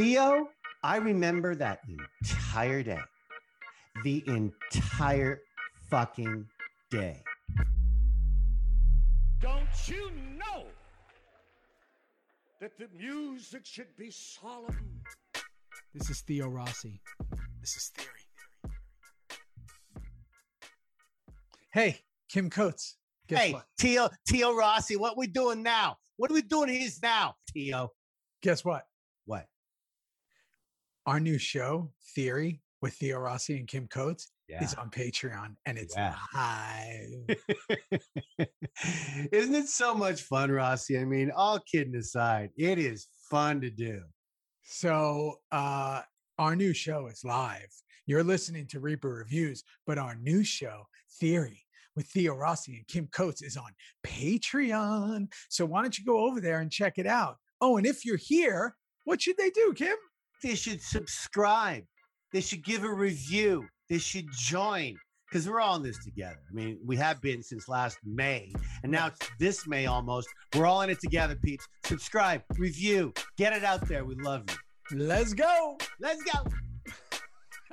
Theo, I remember that entire day. The entire fucking day. Don't you know that the music should be solemn? This is Theo Rossi. This is Theory. Hey, Kim Coates. Guess hey, what? Theo, Tio Rossi, what we doing now? What are we doing here now, Theo? Guess what? What? Our new show, Theory, with Theo Rossi and Kim Coates, Yeah. is on Patreon and it's Yeah. live. Isn't it so much fun, Rossi? I mean, all kidding aside, it is fun to do. So uh our new show is live. You're listening to Reaper Reviews, but our new show, Theory, with Theo Rossi and Kim Coates, is on Patreon. So why don't you go over there and check it out? Oh, and if you're here, what should they do, Kim? They should subscribe. They should give a review. They should join because we're all in this together. I mean, we have been since last May, and now it's this May almost. We're all in it together, peeps. Subscribe, review, get it out there. We love you. Let's go. Let's go.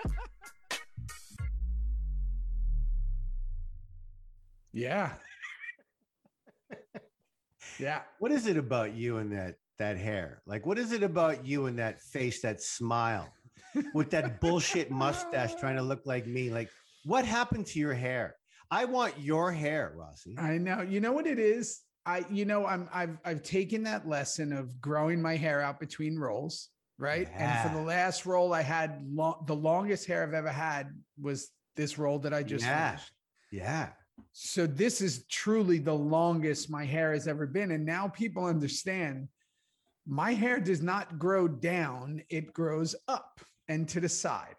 Yeah. yeah. What is it about you and that that hair? Like, what is it about you and that face, that smile, with that bullshit mustache, trying to look like me? Like, what happened to your hair? I want your hair, Rossi. I know. You know what it is? I you know, I'm I've I've taken that lesson of growing my hair out between rolls, right? And for the last roll I had long the longest hair I've ever had was this roll that I just Yeah. finished. Yeah. So this is truly the longest my hair has ever been. And now people understand my hair does not grow down, it grows up and to the side.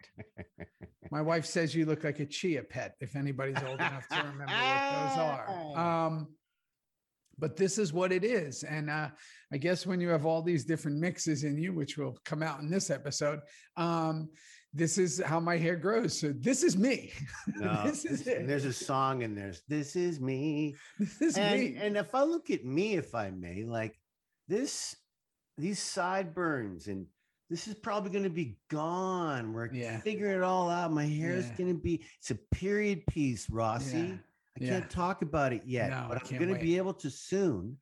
my wife says you look like a chia pet if anybody's old enough to remember what those are. Um, but this is what it is. And uh, I guess when you have all these different mixes in you, which will come out in this episode, um, this is how my hair grows. So this is me. No, this is it. there's a song and there's this is me. This is and, me. and if I look at me, if I may, like this, these sideburns, and this is probably going to be gone. We're Yeah. figuring it all out. My hair is Yeah. going to be, it's a period piece, Rossi. Yeah. I can't talk about it yet, No, but I'm going to be able to soon.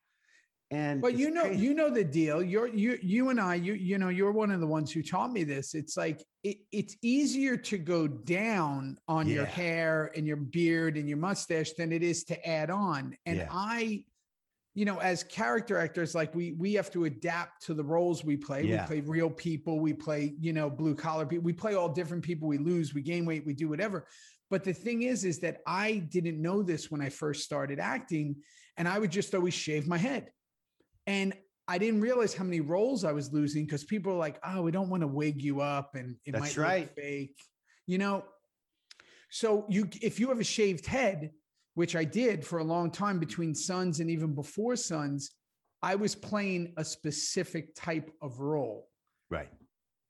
And but you know crazy. you know the deal you're you you and i you you know you're one of the ones who taught me this it's like it, it's easier to go down on your hair and your beard and your mustache than it is to add on and i you know as character actors like we we have to adapt to the roles we play Yeah. we play real people we play you know blue collar people we play all different people we lose we gain weight we do whatever but the thing is is that i didn't know this when i first started acting and i would just always shave my head and I didn't realize how many roles I was losing because people are like, "Oh, we don't want to wig you up, and it That's might right. look fake," you know. So you, if you have a shaved head, which I did for a long time between Sons and even before Sons, I was playing a specific type of role. right.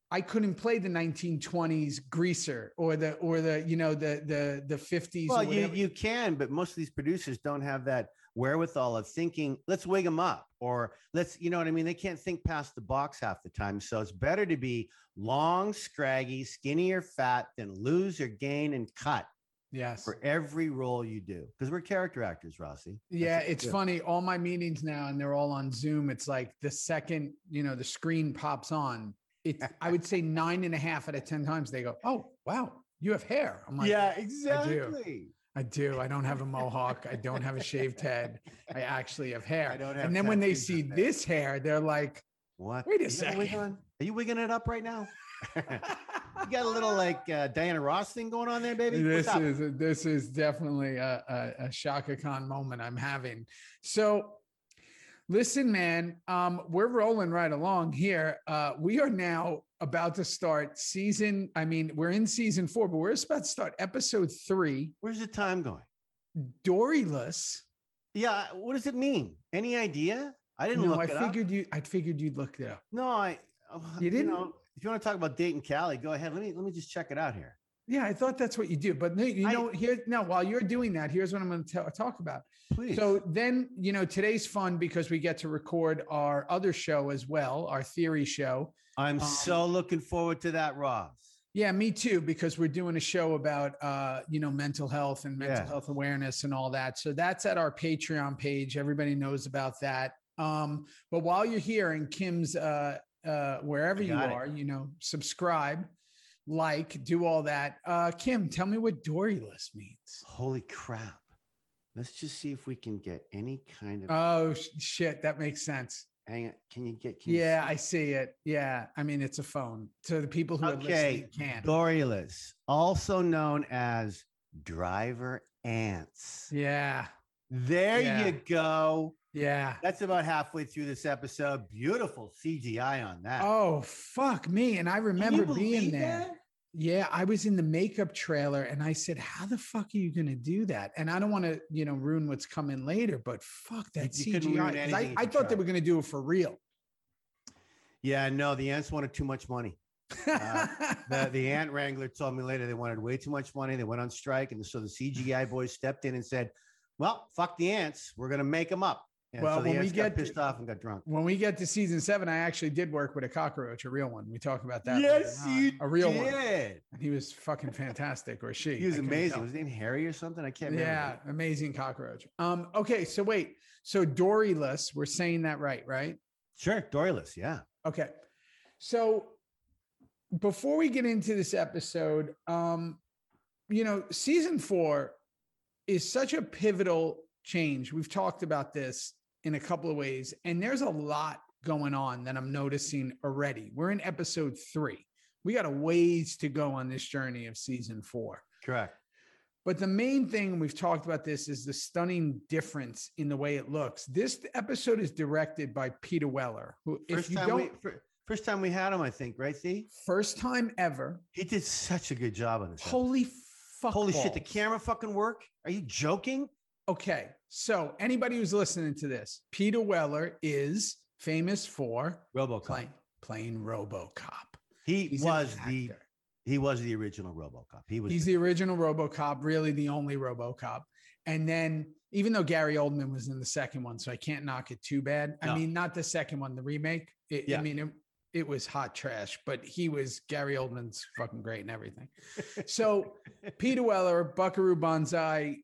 I couldn't play the 1920s greaser or the or the you know the the the 50s. Well, you, you can, but most of these producers don't have that wherewithal of thinking, let's wig them up or let's, you know what I mean? They can't think past the box half the time. So it's better to be long, scraggy, skinny, or fat than lose or gain and cut yes. for every role you do. Because we're character actors, Rossi. That's Yeah, it's do. funny. All my meetings now, and they're all on Zoom. It's like the second, you know, the screen pops on. It's I would say nine and a half out of ten times they go, "Oh, wow, you have hair." I'm like, yeah, do. exactly. I do. I don't have a mohawk. I don't have a shaved head. I actually have hair. I don't have and then when they see this hair, they're like, What? Wait a got second. Are you wigging it up right now? you got a little like uh, Diana Ross thing going on there, baby? this is this is definitely a, a, a Chaka Khan moment I'm having. So listen, man, um, we're rolling right along here. Uh, we are now about to start season. I mean, we're in season four, but we're just about to start episode three. Where's the time going? Dorylus. Yeah, what does it mean? Any idea? I didn't No, look I it up. figured you. I figured you'd look it up. No, I. You didn't? know, if you want to talk about Dayton, Callie, go ahead. Let me let me just check it out here. Yeah, I thought that's what you do. But you I- know, here now while you're doing that, here's what I'm going to talk about. Please. So then, you know, today's fun because we get to record our other show as well, our theory show. I'm um, so looking forward to that, Ross. Yeah, me too, because we're doing a show about uh, you know, mental health and mental Yeah. health awareness and all that. So that's at our Patreon page. Everybody knows about that. Um, but while you're here in Kim's uh uh wherever you it. are, you know, subscribe, like, do all that. Uh Kim, tell me what Dorylus means. Holy crap. Let's just see if we can get any kind of. Oh sh- shit, that makes sense. hang on. Can you get? Can you Yeah, see? I see it. Yeah, I mean it's a phone. To the people who are Okay, listening can. Dorylus, also known as driver ants. Yeah, There Yeah. you go. Yeah. That's about halfway through this episode. Beautiful CGI on that. Oh fuck me! And I remember being there. that? Yeah, I was in the makeup trailer, and I said, "How the fuck are you going to do that?" And I don't want to, you know, ruin what's coming later, but fuck that you couldn't ruin I, I you thought they were going to do it for real. Yeah, no, the ants wanted too much money. Uh, The, the ant wrangler told me later they wanted way too much money. They went on strike. And so the CGI boys stepped in and said, Well, fuck the ants. We're going to make them up. And Well, so when we get to- pissed off and got drunk. when we get to season seven, I actually did work with a cockroach, a real one. We talk about that. later on. a real one, and he was fucking fantastic, or she. He was I amazing. Was his name Harry or something? I can't Yeah, remember. amazing cockroach. Um, okay, so wait, so Dorylus, we're saying that right, right? Sure. Dorylus. Yeah. Okay. So before we get into this episode, um, you know, season four is such a pivotal change. We've talked about this in a couple of ways, and there's a lot going on that I'm noticing already. We're in episode three. We got a ways to go on this journey of season four. Correct. But the main thing we've talked about this is the stunning difference in the way it looks. This episode is directed by Peter Weller, who, if First you time, don't, we, first time we had him, I think, right? See? first time ever. He did such a good job on this. Holy fuck! Holy shit. The camera fucking work? Are you joking? Okay, so anybody who's listening to this, Peter Weller is famous for Robocop. playing playing RoboCop. He He's was the he was the original RoboCop. He was He's the original RoboCop, really the only RoboCop. And then, even though Gary Oldman was in the second one, so I can't knock it too bad. I mean, not the second one, the remake. It, Yeah. I mean, it, it was hot trash, but he was Gary Oldman's fucking great and everything. So Peter Weller, Buckaroo Banzai,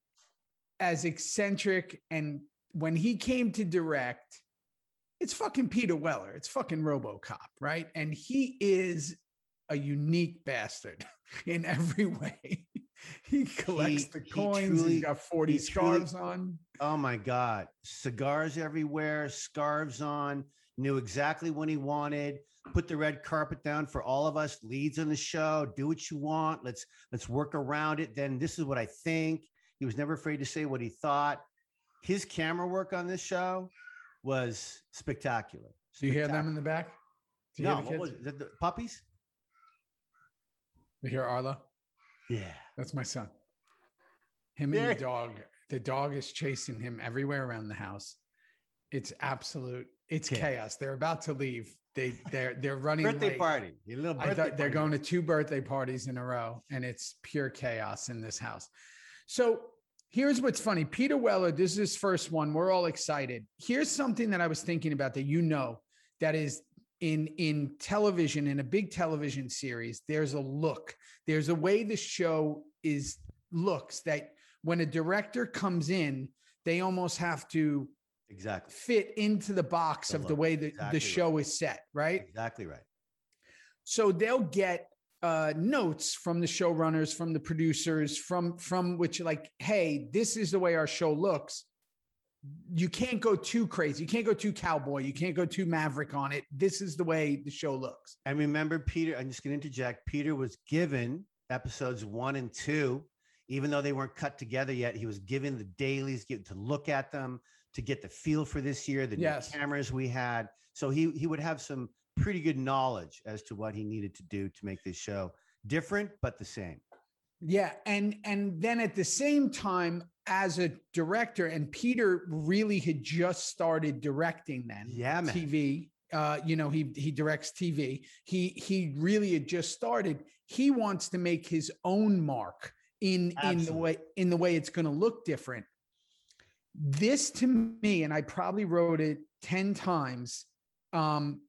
as eccentric, and when he came to direct, it's fucking Peter Weller. It's fucking RoboCop, right? And he is a unique bastard in every way. he collects He- the he coins. truly- he's got 40 he truly- scarves on. Oh my God. Cigars everywhere, scarves on, knew exactly what he wanted, put the red carpet down for all of us leads on the show. Do what you want. Let's let's work around it. Then this is what I think. He was never afraid to say what he thought. His camera work on this show was spectacular. Do you hear them in the back? Do you No, hear the what was it? The, the puppies? You hear Arlo? Yeah. That's my son. Him and the dog. The dog is chasing him everywhere around the house. It's absolute. It's Okay. chaos. They're about to leave. They they're they're running Birthday late. party. Your little I birthday thought they're party. going to two birthday parties in a row, and it's pure chaos in this house. So here's what's funny. Peter Weller, this is his first one. We're all excited. Here's something that I was thinking about that you know that is in in television in a big television series. There's a look. There's a way the show is looks that when a director comes in, they almost have to Exactly. fit into the box The of the way that exactly the right. show is set, right? Exactly right. so they'll get uh, notes from the showrunners from the producers from from which like hey this is the way our show looks you can't go too crazy you can't go too cowboy you can't go too maverick on it this is the way the show looks And remember, Peter, I'm just going to interject. Peter was given episodes one and two, even though they weren't cut together yet. He was given the dailies to look at them, to get the feel for this year, the new cameras we had. So he, he would have some pretty good knowledge as to what he needed to do to make this show different, but the same. yeah and and then at the same time as a director and peter really had just started directing then Yeah, man. tv Uh, you know, he he directs TV. He he really had just started. He wants to make his own mark in in the way in the way it's going to look different. This to me, and I probably wrote it ten times. Um,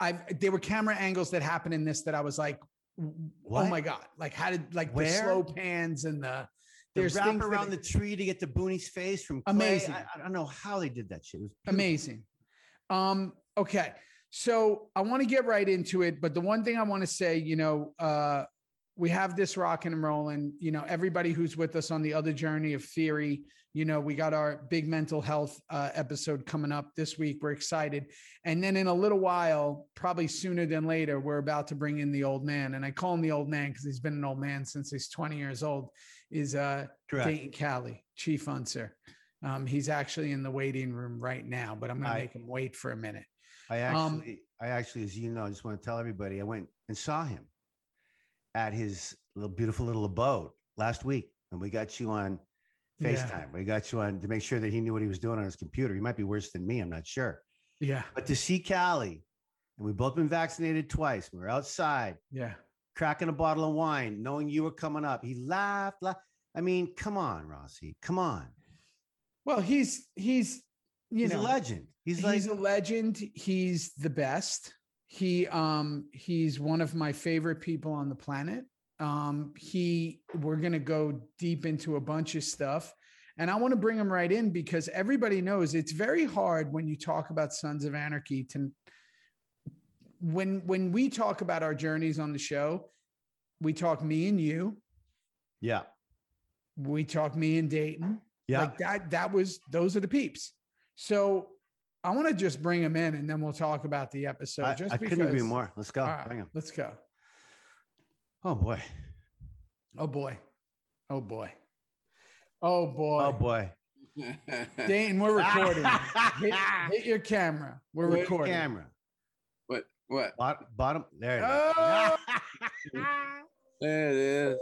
I've there were camera angles that happened in this that I was like, oh my god! Like how did like the slow pans and the The wrap things that- around the tree to get the Booney's face from Clay. Amazing. I, I don't know how they did that shit. It was beautiful. amazing. Um, okay. So I want to get right into it, but the one thing I want to say, you know, uh, we have this rocking and rolling. You know, everybody who's with us on the other journey of theory, you know, we got our big mental health uh, episode coming up this week. We're excited. And then in a little while, probably sooner than later, we're about to bring in the old man. And I call him the old man because he's been an old man since he's 20 years old, is uh, Correct. Dayton Callie, Chief Unser. Um, he's actually in the waiting room right now, but I'm going to make him wait for a minute. I Um, actually, I actually, as you know, I just want to tell everybody, I went and saw him at his little beautiful little abode last week, and we got you on Yeah. FaceTime. We got you on to make sure that he knew what he was doing on his computer. He might be worse than me. I'm not sure. Yeah. But to see Callie, and we've both been vaccinated twice. We were outside Yeah. cracking a bottle of wine, knowing you were coming up. He laughed. laughed. I mean, come on, Rossi. Come on. Well, he's, he's, you He's know, a legend. He's he's, a legend. He's the best. He, um, he's one of my favorite people on the planet. Um, he, we're going to go deep into a bunch of stuff. And I want to bring him right in because everybody knows it's very hard when you talk about Sons of Anarchy to when when we talk about our journeys on the show, we talk me and you, yeah, we talk me and Dayton. yeah. Like that, that was those are the peeps. So I want to just bring him in and then we'll talk about the episode. I, just I because, couldn't agree more. Let's go. Right, Bring him. let's go. Oh boy. Oh boy. Oh boy. Oh boy. Oh boy. Dayton, we're recording. hit, hit your camera. We're Wait, recording. Camera. what? What? Bottom. bottom there. It Oh. is. There it is.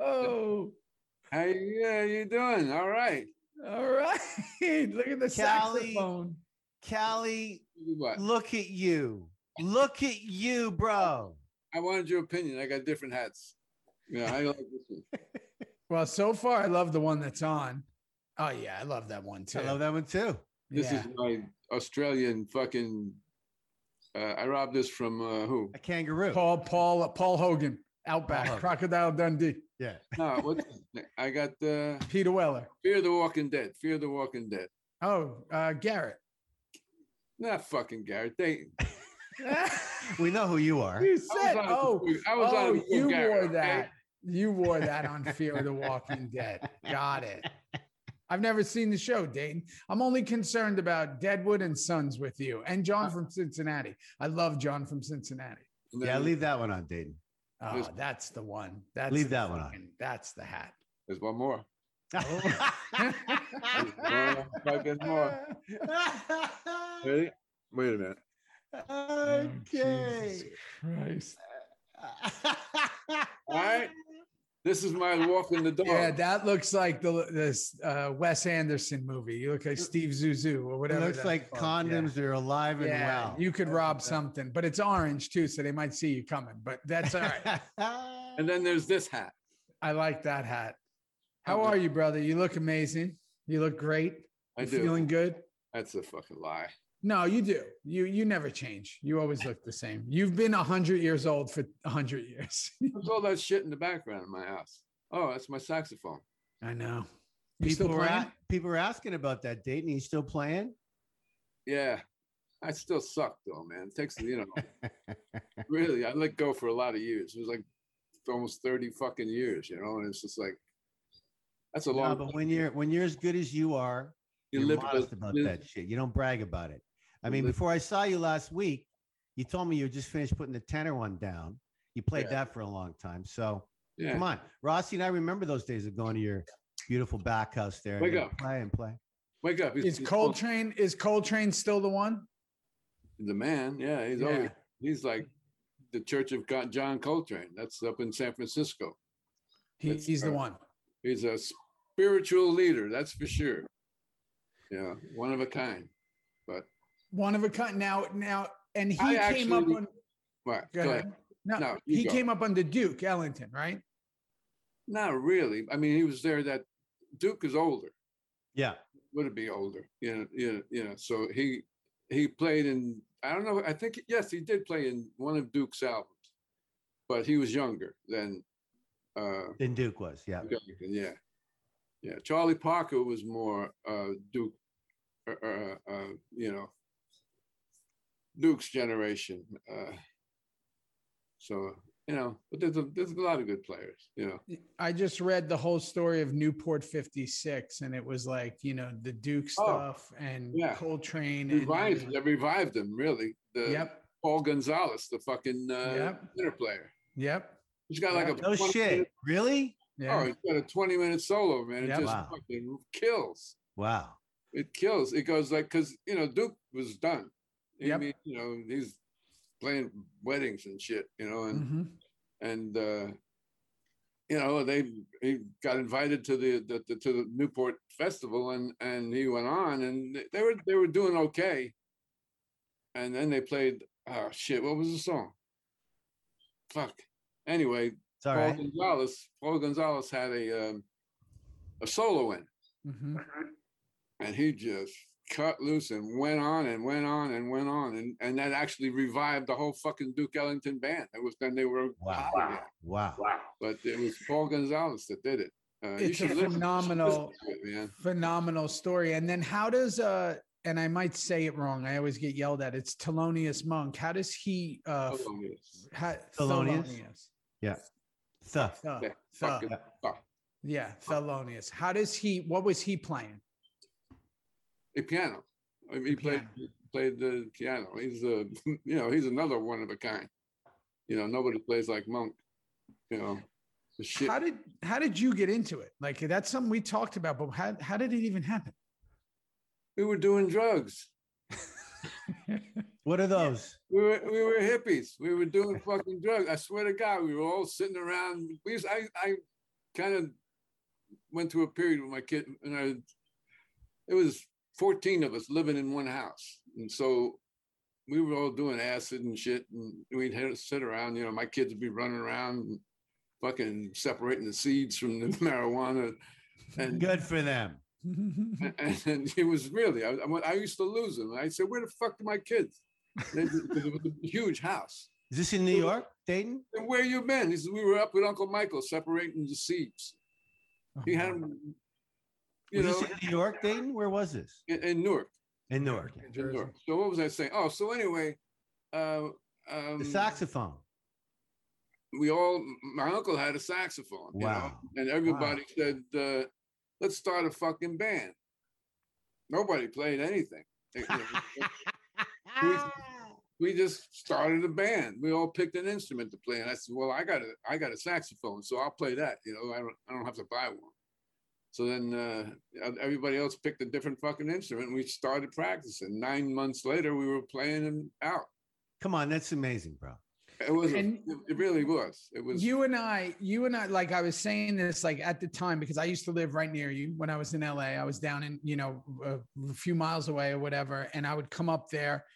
Oh, how you, yeah, you doing? All right. all right. Look at the Callie. saxophone. Callie, What? look at you. Look at you, bro. I wanted your opinion. I got different hats. Yeah, I like this one. Well, so far I love the one that's on. Oh yeah, I love that one too. I love that one too. This yeah. is my Australian fucking. Uh, I robbed this from uh, who? A kangaroo. Paul Paul Paul Hogan, Outback, Hogan. Crocodile Dundee, Yeah. No, what's? I got uh, Peter Weller. Fear the Walking Dead. Fear the Walking Dead. Oh, uh, Garrett. Not fucking Garrett. They. We know who you are. you I was said, oh, I was on oh, you Garrett, wore okay? that. You wore that on Fear of the Walking Dead. Got it. I've never seen the show, Dayton. I'm only concerned about Deadwood and Sons with you and John uh, from Cincinnati. I love John from Cincinnati. Yeah, leave that one on, Dayton. Oh, There's- that's the one. That's Leave the that one on. That's the hat. There's one more. Oh. There's one fucking more. Ready? Wait a minute. Oh, okay. Jesus Christ. All right. This is my walk in the dog. Yeah, that looks like the this uh, Wes Anderson movie. You look like Steve Zissou or It whatever. looks like called. Yeah. condoms are alive and Yeah, well. you could rob something, but it's orange too, so they might see you coming. But that's all right. and then there's this hat. I like that hat. How are you, brother? You look amazing. You look great. I You do. feeling good? That's a fucking lie. No, you do. You you never change. You always look the same. You've been hundred years old for hundred years. What's all that shit in the background in my house? Oh, that's my saxophone. I know. You people, still were playing? people were asking about that date, and you still playing? Yeah. I still suck though, man. It takes, you know, really, I let go for a lot of years. It was like almost 30 fucking years, you know, and it's just like, that's a No, long but when you're when you're as good as you are, you you're modest about live- that shit. You don't brag about it. I mean, before I saw you last week, you told me you just finished putting the tenor one down. You played Yeah. that for a long time. So Yeah. come on, Rossi and I remember those days of going to your beautiful back house there. and Wake you'd up. play and play. Wake up. He's, Is he's Coltrane is Coltrane still the one? the man. Yeah. He's Yeah. always, he's like the Church of God, John Coltrane. That's up in San Francisco. He, It's, he's the uh, one. He's a spiritual leader, that's for sure. Yeah, one of a kind. But One of a kind. Now, now, and he I came up on. Right. Go ahead. No, No, he go. came up under Duke Ellington, right? Not really. I mean, he was there. That Duke is older. Yeah. Would it be older? You know. You know. You know. So he he played in. I don't know. I think yes, he did play in one of Duke's albums, but he was younger than. uh Then Duke was. Yeah. Ellington, Yeah. Yeah. Charlie Parker was more uh Duke. Uh, uh, uh, you know. Duke's generation. Uh, so you know, but there's a there's a lot of good players. You know. I just read the whole story of Newport 56, and it was like, you know, the Duke Oh, stuff and yeah. Coltrane. And, revived they revived him really the Yep. Paul Gonsalves the fucking uh Yep. tenor player Yep. he's got like a No shit. minute- Really? oh Yeah. he's got a 20 minute solo man it Yep. just Wow. fucking kills Wow. it kills it goes like because you know Duke was done I Yep. mean you know he's playing weddings and shit you know and Mhm. and uh you know they he got invited to the, the, the to the Newport festival and and he went on and they were they were doing okay and then they played oh shit what was the song fuck anyway Paul right. Gonsalves Paul Gonsalves had a um, a solo in Mhm. and he just cut loose and went on and went on and went on and and that actually revived the whole fucking Duke Ellington band it was then they were Wow. wow. again Wow. but it was Paul Gonsalves that did it. Uh, you It's a should listen- you phenomenal- it, man. Phenomenal story. And then how does uh and I might say it wrong. I always get yelled at. It's Thelonious Monk. How does he uh Hold on, ha, Thelonious? Thelonious. Yeah. Stuff. Th- Yeah, th- fucking fuck. yeah, Thelonious. How does he what was he playing? A piano. I mean, he played played the piano. He's a you know he's another one of a kind. You know nobody plays like Monk. You know the shit. How did how did you get into it? Like that's something we talked about, but how how did it even happen? we were doing drugs. What are those? We were we were hippies. We were doing fucking drugs. I swear to God, we were all sitting around. We used, I I kind of went through a period with my kid, and I it was 14 of us living in one house, and so we were all doing acid and shit, and we'd sit around. You know, my kids would be running around, fucking separating the seeds from the marijuana, and Good for them. and, and it was really, I, I- used to lose them. I said, "Where the fuck are my kids?" Because it was a huge house. Is this in New York, Dayton? And where you been? He said, we were up with Uncle Michael separating the seeds. He had oh. them, you Was know, this in New York, Dayton? Where was this? in, in Newark. In Newark. New in. Newark. So what was I saying? Oh, so anyway, uh, um, The saxophone. we all, my uncle had a saxophone. you know, Wow. and everybody said, uh, let's start a fucking band. Nobody played anything. They- we just started a band. We all picked an instrument to play, and I said, "Well, I got a, I got a saxophone, so I'll play that. You know, I don't, I don't have to buy one." So then uh, everybody else picked a different fucking instrument, and we started practicing. Nine months later, we were playing them out. Come on, that's amazing, bro. It was, And- it really was. It was. you and I, you and I, like I was saying this, like at the time, because I used to live right near you when I was in LA. I was down in, you know, a, a few miles away or whatever, and I would come up there,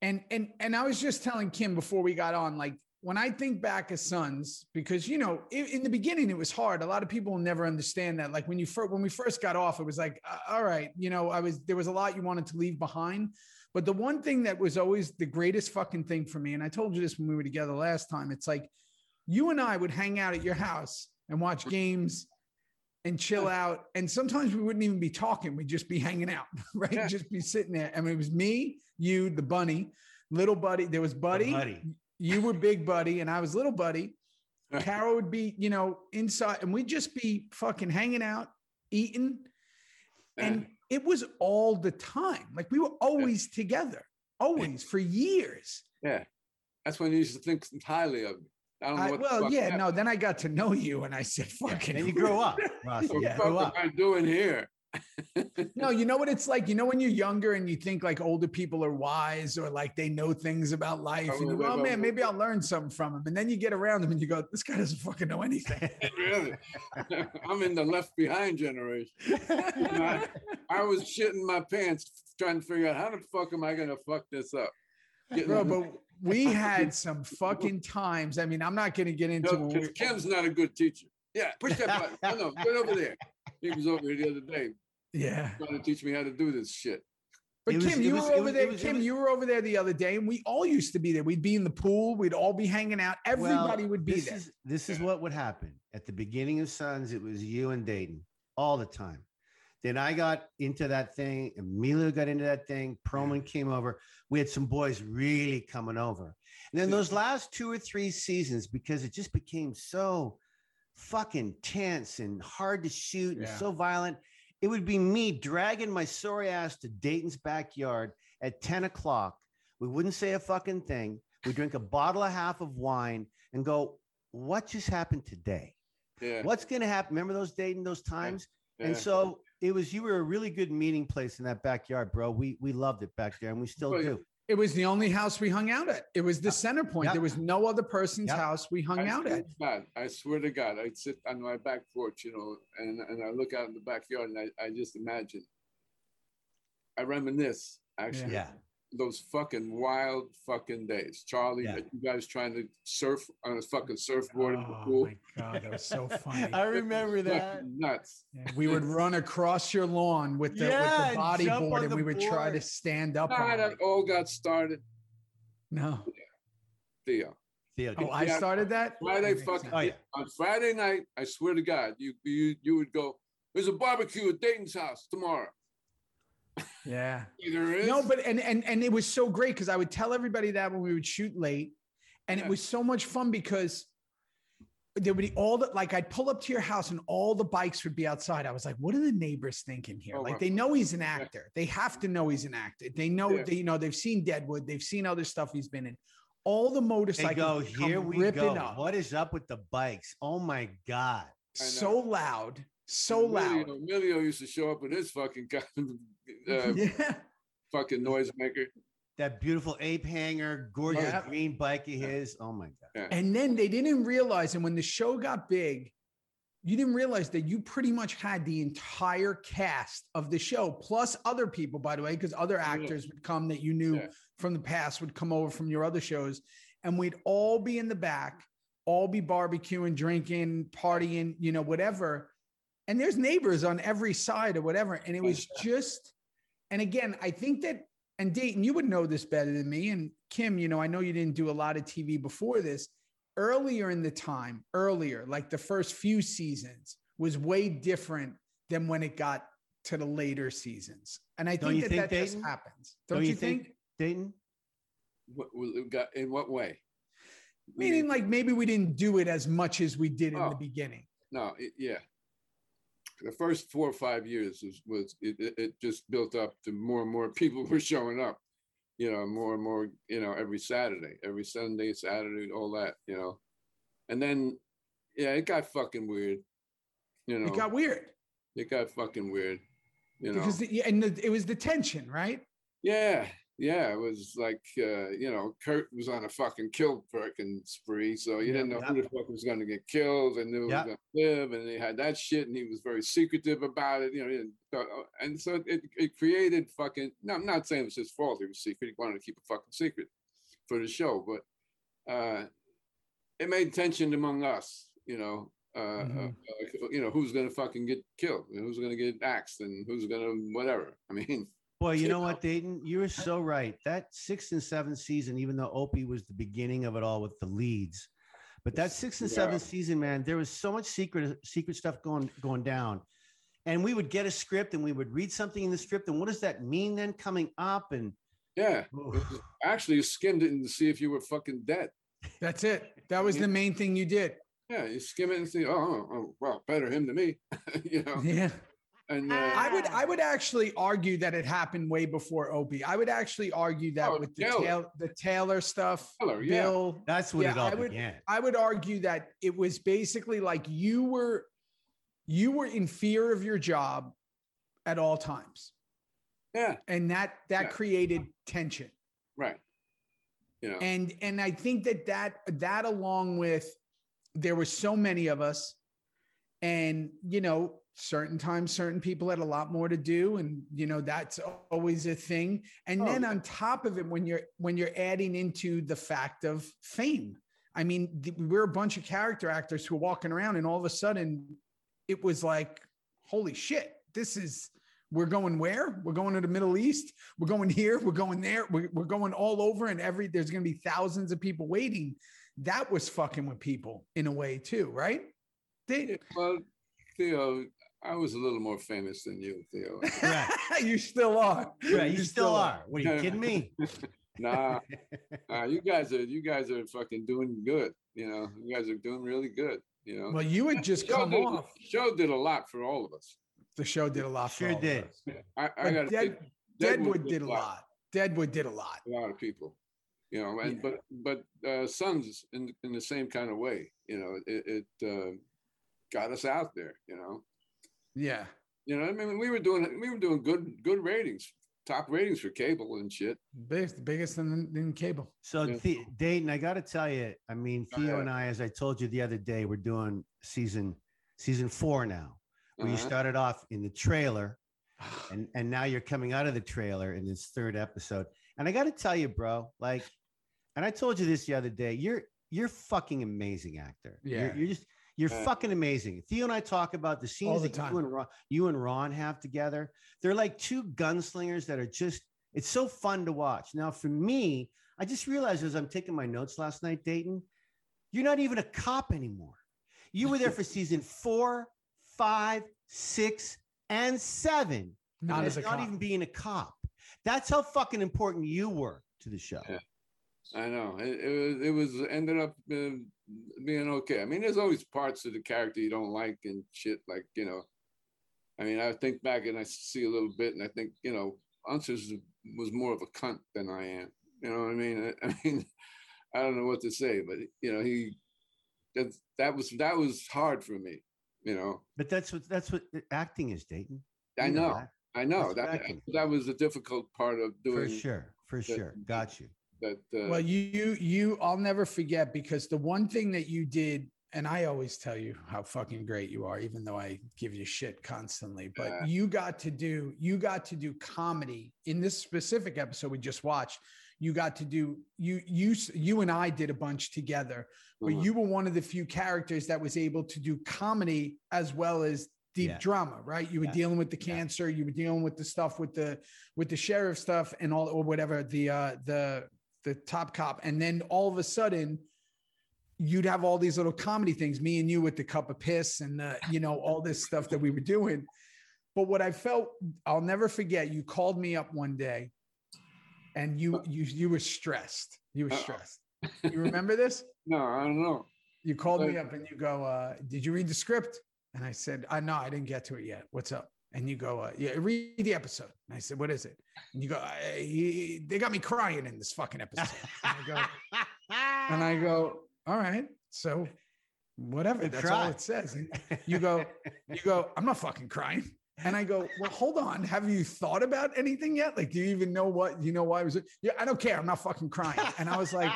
and and and I was just telling Kim before we got on, like when I think back as sons, because you know, in, in the beginning it was hard. A lot of people will never understand that. Like when you first, when we first got off, it was like, uh, all right, you know, I was there was a lot you wanted to leave behind. But the one thing that was always the greatest fucking thing for me, and I told you this when we were together last time, it's like you and I would hang out at your house and watch games and chill out. And sometimes we wouldn't even be talking, we'd just be hanging out, right? Yeah. Just be sitting there. I mean, it was me, you, the bunny, little buddy. There was buddy, Buddy. You were big buddy, and I was little buddy. Carol would be, you know, inside, and we'd just be fucking hanging out, eating. And it was all the time. Like we were always together, always for years. yeah, that's when you used to think highly of me. I don't know I, what. the well, fuck yeah, happened. no. Then I got to know you, and I said, "Fucking." Then you grow up, Ross. What You the grew fuck up. am I doing here? No, you know what it's like. You know when you're younger and you think like older people are wise or like they know things about life, Oh, and you go, "Oh man, maybe I'll learn something from them. And then you get around them and you go, "This guy doesn't fucking know anything." really? I'm in the left behind generation. I, I was shitting my pants trying to figure out how the fuck am I gonna fuck this up. Getting- Bro, but we had some fucking times. I mean, I'm not going to get into. No, Kim's not a good teacher. Yeah, push that button. No, no, get over there. He was over here the other day yeah, trying to teach me how to do this shit. but was- Kim, you was- were over was- there. was- Kim, was- you were over there the other day, and we all used to be there. We'd be in the pool. We'd all be hanging out. Everybody Well, would be this there. Is, this is what would happen at the beginning of Sons. It was you and Dayton all the time. Then I got into that thing. Emilio got into that thing. Perlman came over. We had some boys really coming over. And then those last two or three seasons, because it just became so fucking tense and hard to shoot and Yeah. so violent, it would be me dragging my sorry ass to Dayton's backyard at 10 o'clock. We wouldn't say a fucking thing. We drink a bottle and a half of wine and go, what just happened today? Yeah. What's going to happen? Remember those dating those times? yeah. And so it was, you were a really good meeting place in that backyard, bro. We, we loved it back there and we still Well, do. It was the only house we hung out at. It was the center point. Yep. There was no other person's Yep. house we hung I out at. God, I swear to God, I'd sit on my back porch, you know, and, and I look out in the backyard and I, I just imagine. I reminisce actually Yeah. Those fucking wild fucking days. Charlie, Yeah. you guys trying to surf on a fucking surfboard in the Oh pool. my god, that was so funny. I remember that. Nuts. Yeah, we would run across your lawn with the, Yeah, with the jump on bodyboard and the we would try to stand up How on that it. all got started, No. Theo. Theo, Oh, I Yeah. started that? Friday fucking Oh, yeah. on Friday night, I swear to God, you you you would go, there's a barbecue at Dayton's house tomorrow. Yeah. There is. No, but and and and it was so great because I would tell everybody that when we would shoot late, and it was so much fun because there would be all the like I'd pull up to your house and all the bikes would be outside. I was like, what are the neighbors thinking here? Oh, like wow. they know he's an actor. They have to know he's an actor. They know Yeah. they you know they've seen Deadwood. They've seen other stuff he's been in. All the They motorcycles go, would come here we ripping go. up. What is up with the bikes? Oh my God. So loud, so loud. Emilio, Emilio used to show up with his fucking uh, yeah. fucking noisemaker. That beautiful ape hanger, gorgeous Yeah. green bike of his. Oh my God. And then they didn't realize, and when the show got big, you didn't realize that you pretty much had the entire cast of the show, plus other people, by the way, because other actors would come that you knew Yeah. from the past would come over from your other shows, and we'd all be in the back, all be barbecuing, drinking, partying, you know, whatever. And there's neighbors on every side or whatever. And it oh, was just, and again, I think that, and Dayton, you would know this better than me. And Kim, you know, I know you didn't do a lot of TV before this. Earlier in the time, earlier, like the first few seasons, was way different than when it got to the later seasons. And I Don't think that think, that just happens. Don't, you think? Dayton? What, what- in what way? Meaning, like maybe we didn't do it as much as we did in Oh. the beginning. No, it, yeah. The first four or five years was, was it, it, just built up to more and more people were showing up, you know, more and more, you know, every Saturday, every Sunday, Saturday, all that, you know. And then, yeah, it got fucking weird, you know. It got weird it got fucking weird, you know. because the, and the, it was the tension, right? Yeah, yeah, it was like uh, you know, Kurt was on a fucking kill fucking spree, so you didn't know who the fuck was going to get killed and who Yeah. was going to live, and he had that shit, and he was very secretive about it, you know, he uh, and so it, it created fucking. No, I'm not saying it was his fault; he was secret. He wanted to keep a fucking secret for the show, but uh, it made tension among us, you know. Uh, uh, Mhm. uh, you know who's gonna fucking get killed and who's gonna get axed and who's gonna whatever. I mean, Boy, you You know know? what, Dayton? You were so right. That sixth and seventh season, even though Opie was the beginning of it all with the leads, but that sixth and Yeah. seventh season, man, there was so much secret secret stuff going going down. And we would get a script and we would read something in the script. And what does that mean then coming up? And yeah, Oof. Actually, you skimmed it to see if you were fucking dead. That's it. That was the main thing you did. Yeah, you skim it and see, oh, oh, oh, well, better him than me, you know. Yeah. And uh, I would I would actually argue that it happened way before Opie. I would actually argue that Oh, with the Taylor. Taylor, the Taylor stuff, Taylor, yeah. Bill. that's what Yeah, it all I would- began. I would argue that it was basically like you were you were in fear of your job at all times. Yeah, And that that Yeah. created tension. right. Yeah. and and i think that that that along with there were so many of us and you know certain times certain people had a lot more to do and you know that's always a thing. And Oh, then on top of it when you're when you're adding into the fact of fame i mean th- we're a bunch of character actors who are walking around and all of a sudden it was like holy shit this is we're going where? We're going to the middle east? We're going here? We're going there? We're, we're going all over and every there's going to be thousands of people waiting. That was fucking with people in a way too right? They, well, Theo, I was a little more famous than you, Theo. Right. you still are Right, you still are. What are you kidding me? nah, nah, you guys are you guys are fucking doing good. You know, you guys are doing really good. You know, well you had just show come did, off show did a lot for all of us. the show did a lot for Sure all of did. us. I, I got Dead- deadwood did a lot deadwood did a lot A lot of people. You know, and Yeah. but but uh, Sons in in the same kind of way. You know, it, it uh, got us out there. You know, yeah you know. I mean, we were doing we were doing good good ratings, top ratings for cable and shit. biggest biggest in, in cable So, Yeah. the, Dayton, I got to tell you, I mean, Theo ahead. and I, as I told you the other day, we're doing season season four now. Where you Uh-huh. started off in the trailer, and and now you're coming out of the trailer in this third episode. And I got to tell you, bro, like, and I told you this the other day. You're you're fucking amazing actor. You're- Yeah. you're, just you're Yeah. fucking amazing. Theo and I talk about the scenes the that time. you and Ron, you and Ron have together. They're like two gunslingers that are just. It's so fun to watch. Now, for me, I just realized as I'm taking my notes last night, Dayton, you're not even a cop anymore. You were there for season four, five, six, and seven. not and as a not cop. even being a cop. That's how fucking important you were to the show. Yeah. I know it, it was it was ended up uh, being okay. I mean, there's always parts of the character you don't like and shit. Like you know, I mean, I think back and I see a little bit, and I think you know, Unsers was more of a cunt than I am. You know what I mean? I, I mean, I don't know what to say, but you know, he that that was that was hard for me. You know, But that's what that's what acting is, Dayton. I You know. I know That's that that was a difficult part of doing. for sure, for that- sure. Got you. That. Uh, well you you you i'll never forget because the one thing that you did and i always tell you how fucking great you are even though i give you shit constantly but Yeah. you got to do you got to do comedy in this specific episode we just watched you got to do you you you and i did a bunch together but uh-huh. you were one of the few characters that was able to do comedy as well as deep Yeah. drama right you were Yeah. dealing with the Yeah. cancer you were dealing with the stuff with the with the sheriff stuff and all or whatever the uh the the top cop and then all of a sudden you'd have all these little comedy things me and you with the cup of piss and uh, you know all this stuff that we were doing but what i felt i'll never forget you called me up one day and you you you were stressed you were stressed you remember this no, I don't know. you called me up and you go, uh, did you read the script? And I said, uh, no, I didn't get to it yet. What's up? And you go, uh, yeah, read the episode. And I said, what is it? And you go, he, they got me crying in this fucking episode. And I go, and I go, all right. So whatever. That's all it says. And you go, you go, I'm not fucking crying. And I go, well, hold on. Have you thought about anything yet? Like, do you even know what, you know why I was, yeah, I don't care. I'm not fucking crying. And I was like,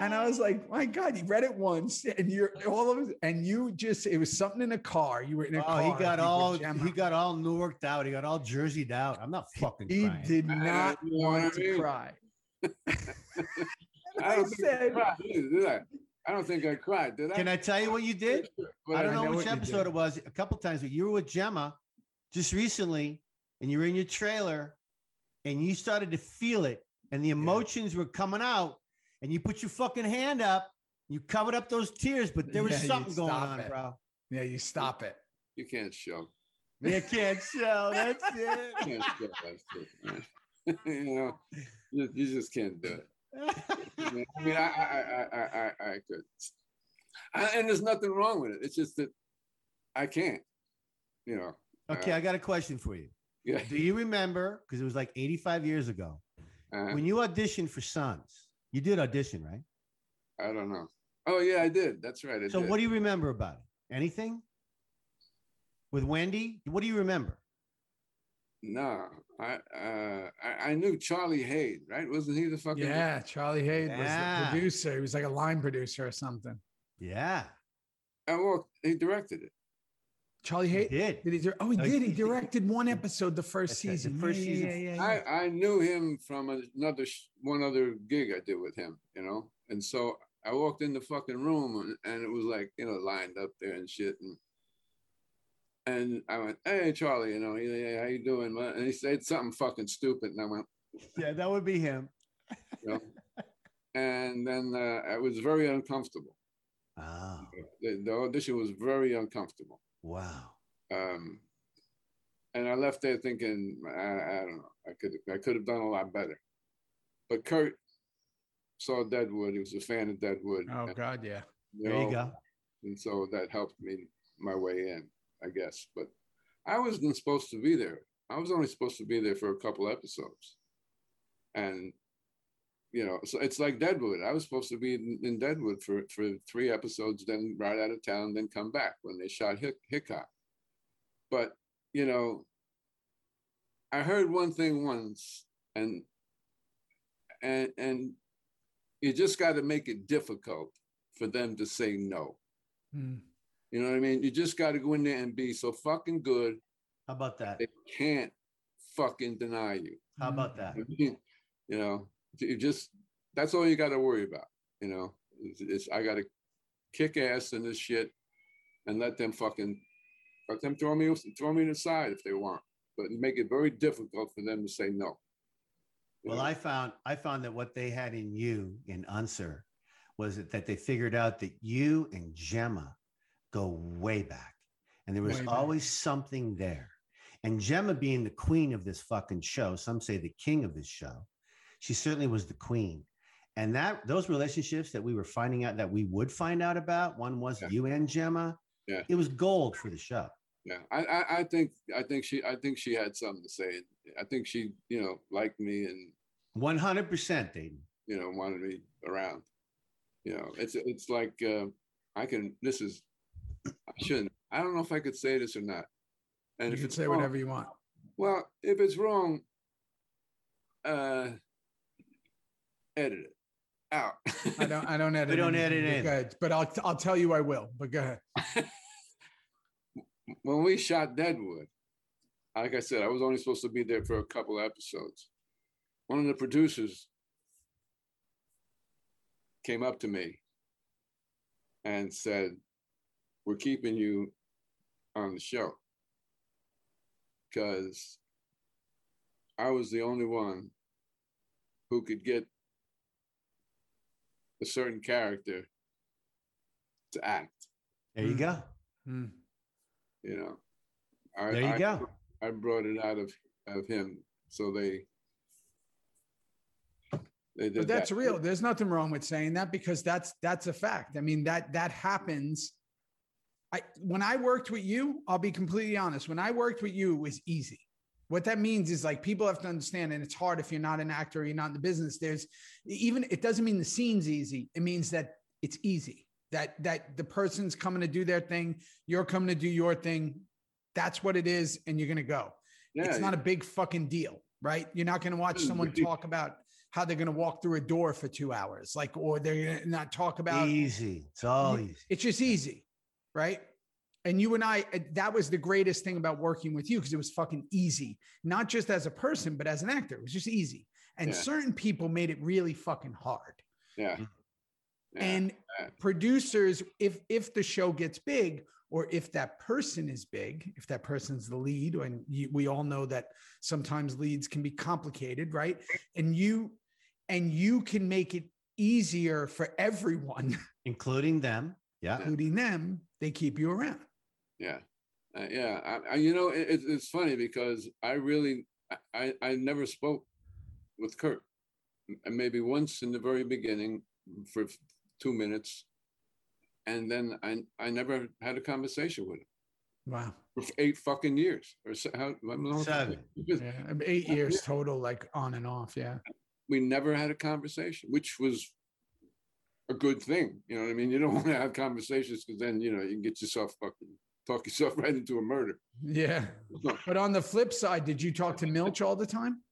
and I was like, my God, you read it once and you're all of it. And you just, it was something in a car. You were in a Oh, car. he got all, he got all Newarked out. He got all jerseyed out. I'm not fucking He crying. did not you know what want to mean? cry. I don't I said- I cried, did I? I don't think I cried, did I? Can I tell you what you did? But I don't I know, know which episode it was. A couple times, but you were with Gemma just recently, and you were in your trailer, and you started to feel it, and the emotions were coming out, and you put your fucking hand up, you covered up those tears, but there was Yeah, something going on, it. bro. Yeah, you stop it. You can't show. You can't show. That's You it. can't show that shit, you know, you, you just can't do it. I mean, I I, I, I, I, I, I could, I, and there's nothing wrong with it. It's just that I can't. You know. okay, I got a question for you. Yeah. Do you remember? Because it was like 85 years ago Uh, when you auditioned for Sons. You did audition, right? I don't know. Oh yeah, I did. That's right. I So did. what do you remember about it? Anything? With Wendy? What do you remember? No, I uh I, I knew Charlie Haid, right? Wasn't he the fucking Yeah, Charlie Haid was Yeah. the producer. He was like a line producer or something. Yeah. And well, he directed it. Charlie He Haid. did. Did he? dir- Oh, he did. He he- directed one episode the first That's right, the season. first yeah, season. Yeah, yeah, yeah. I I knew him from another one other gig I did with him, you know. And so I walked in the fucking room and, and it was like you know lined up there and shit and and I went, hey Charlie, you know, he, hey, how you doing? man?" And he said something fucking stupid, and I went, Yeah, that would be him. you know. and then uh, I was very uncomfortable. Oh, The, the audition was very uncomfortable. Wow. Um, and I left there thinking, I, I don't know, I could I could have done a lot better. But Kurt saw Deadwood; he was a fan of Deadwood. Oh and, God, yeah. you There you go. And so that helped me my way in, I guess. But I wasn't supposed to be there. I was only supposed to be there for a couple episodes, and you know, so it's like Deadwood. I was supposed to be in, in Deadwood for for three episodes, then right out of town, then come back when they shot Hick, Hickok. But you know, I heard one thing once, and and and you just got to make it difficult for them to say no. Hmm. You know what I mean? You just got to go in there and be so fucking good How about that? they can't fucking deny you. How about that? you know, you just that's all you got to worry about. You know, it's, it's I got to kick ass in this shit and let them fucking let them throw me throw me aside if they want, but make it very difficult for them to say no. You Well, know? I found I found that what they had in you in Unser was that, that they figured out that you and Gemma go way back, and there was Way back. always something there. And Gemma being the queen of this fucking show, some say the king of this show, she certainly was the queen. And that those relationships that we were finding out that we would find out about, one was Yeah. you and Gemma. Yeah. It was gold for the show. yeah, I, I I think I think she I think she had something to say. I think she you know liked me and 100% Dayton. you know wanted me around. You know, it's it's like uh, I can. This is I shouldn't. I don't know if I could say this or not. And You if can it's say wrong- whatever you want. Well, if it's wrong, uh, edit it out. I don't. I don't edit. We don't edit. Good, but I'll I'll tell you I will. But go ahead. when we shot Deadwood, like I said, I was only supposed to be there for a couple episodes. One of the producers came up to me and said, We're keeping you on the show. Because I was the only one who could get a certain character to act. There you go. Hmm. you know. I, There you I, go. I brought it out of of him, so they they did But that's that. real. There's nothing wrong with saying that because that's that's a fact. I mean that that happens. I when I worked with you, I'll be completely honest. When I worked with you, it was easy. What that means is like people have to understand, and it's hard if you're not an actor, or you're not in the business. There's even it doesn't mean the scene's easy. It means that it's easy. That that the person's coming to do their thing, you're coming to do your thing. That's what it is, and you're gonna go Yeah, it's not a big fucking deal, right? You're not going to watch Mm, someone talk about how they're going to walk through a door for two hours, like, or they're not talk about. easy. It's all easy. It's just easy, right? And you and I, uh, that was the greatest thing about working with you because it was fucking easy, not just as a person, but as an actor. It was just easy. And Yeah. certain people made it really fucking hard. yeah. yeah. And yeah. producers, if if the show gets big, or if that person is big, if that person's the lead, and you, we all know that sometimes leads can be complicated, right? And you and you can make it easier for everyone, including them. Yeah. including them. They keep you around. Yeah, uh, yeah. I, I, you know, it, it's- it's funny because I really, I, I, I never spoke with Kurt. M- Maybe once in the very beginning for two minutes, and then I, I never had a conversation with him Wow, for eight fucking years or so, how, I don't. Seven. yeah, eight years total, like on and off. Yeah, we never had a conversation, which was a good thing. You know what I mean? You don't want to have conversations because then you know you can get yourself fucking talk yourself right into a murder. Yeah. But on the flip side, did you talk to Milch all the time?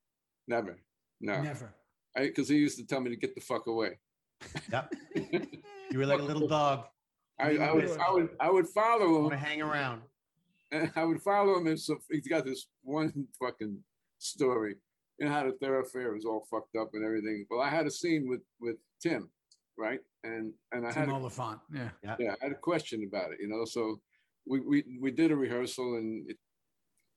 Never. No. Never. Because he used to tell me to get the fuck away. Yep. You were like a little dog. I, I would I would I would follow Want to him. hang around. and I would follow him. And so he's got this one fucking story. You know how the thoroughfare was all fucked up and everything. Well, I had a scene with with Tim, right? And and I had Tim a, Olyphant. Yeah. yeah, I had a question about it, you know. So we we, we did a rehearsal and it,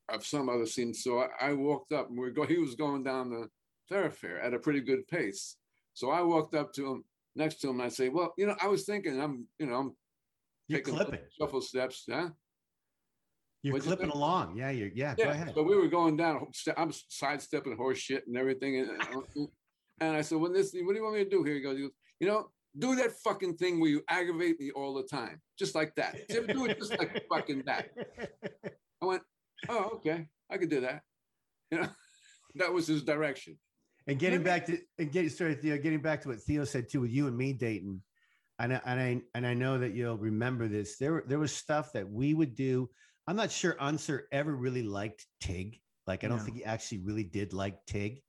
of some other scene. So I, I walked up and we go. He was going down the thoroughfare at a pretty good pace. So I walked up to him, next to him, and I say, "Well, you know, I was thinking, I'm, you know, I'm You're taking clipping. shuffle steps, huh? You're What'd clipping think? along. Yeah, you're yeah, go Yeah. ahead. So we were going down. I'm sidestepping horse shit and everything, and, and I said, "Well, this, what do you want me to do here?" He goes, "You know, do that fucking thing where you aggravate me all the time, just like that. Just do it just like fucking that." I went, "Oh, okay, I could do that." You know, that was his direction. And getting back to and getting sorry, Theo, getting back to what Theo said too with you and me dating, and I, and I and I know that you'll remember this. There there was stuff that we would do. I'm not sure Unser ever really liked Tig. Like I don't No. think he actually really did like Tig,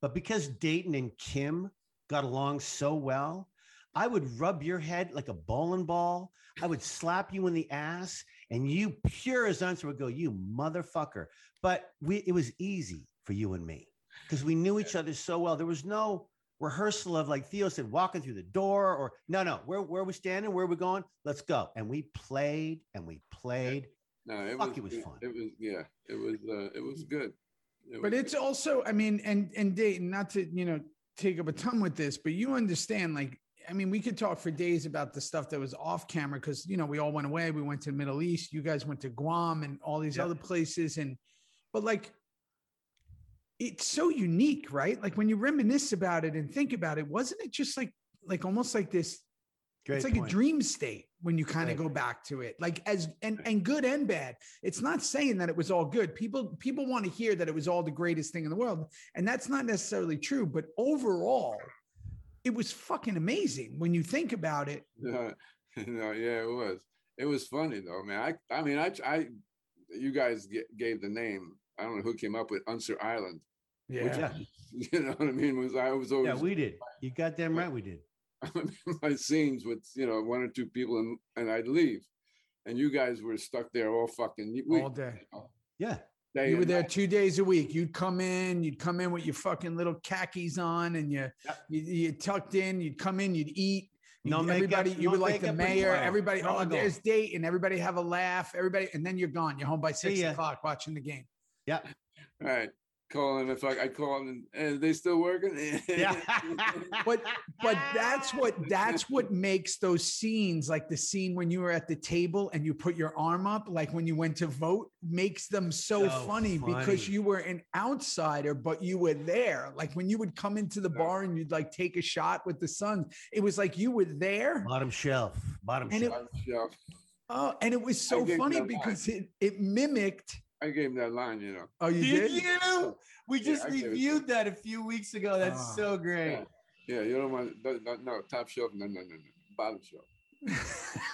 but because Dayton and Kim got along so well, I would rub your head like a bowling ball. I would slap you in the ass, and you pure as Unser would go, "You motherfucker!" But we it was easy for you and me because we knew each other so well. There was no rehearsal of like Theo said, walking through the door or no, no, where where are we standing? Where are we going? Let's go. And we played and we played. No, it Fuck, was, it was fun. It was, yeah, it was, uh, it was good. It But was it's also, I mean, and and Dayton, not to you know take up a ton with this, but you understand, like, I mean, we could talk for days about the stuff that was off camera because you know we all went away. We went to the Middle East. You guys went to Guam and all these Yep. other places, and but like. It's so unique, right? Like when you reminisce about it and think about it, wasn't it just like like almost like this Great it's like point. a dream state when you kind of go back to it like as and and good and bad it's not saying that it was all good people people want to hear that it was all the greatest thing in the world and that's not necessarily true but overall it was fucking amazing when you think about it No, no, yeah, it was. It was funny though, man. I, I mean, I, I, you guys g- gave the name. I don't know who came up with Unser Island. which, Yeah. you know what I mean. Was I was always Yeah, we did. You goddamn right we did. my scenes with you know one or two people and and I'd leave, and you guys were stuck there all fucking we, all day Yeah. Day you were there night. two days a week you'd come in you'd come in with your fucking little khakis on and you Yep. you, you tucked in you'd come in you'd eat No You- makeup, everybody, you no were like the mayor. Everybody, No oh, there's date, and everybody have a laugh. Everybody, and then you're gone. You're home by six o'clock watching the game. Yeah. All right, calling if I I call and, and they still working. Yeah. But but that's what that's what makes those scenes like the scene when you were at the table and you put your arm up, like when you went to vote, makes them so, So funny, because you were an outsider, but you were there. Like when you would come into the Yeah. bar and you'd like take a shot with the Sons, it was like you were there. Bottom shelf. Bottom And it- shelf. Oh, and it was so funny because it it mimicked. I gave him that line, you know. Oh, you Did did? you? We just I gave it to reviewed that a few weeks ago. That's Ah. so great. Yeah. Yeah, you don't want no, no, no top shelf, no, no, no, no, bottom shelf.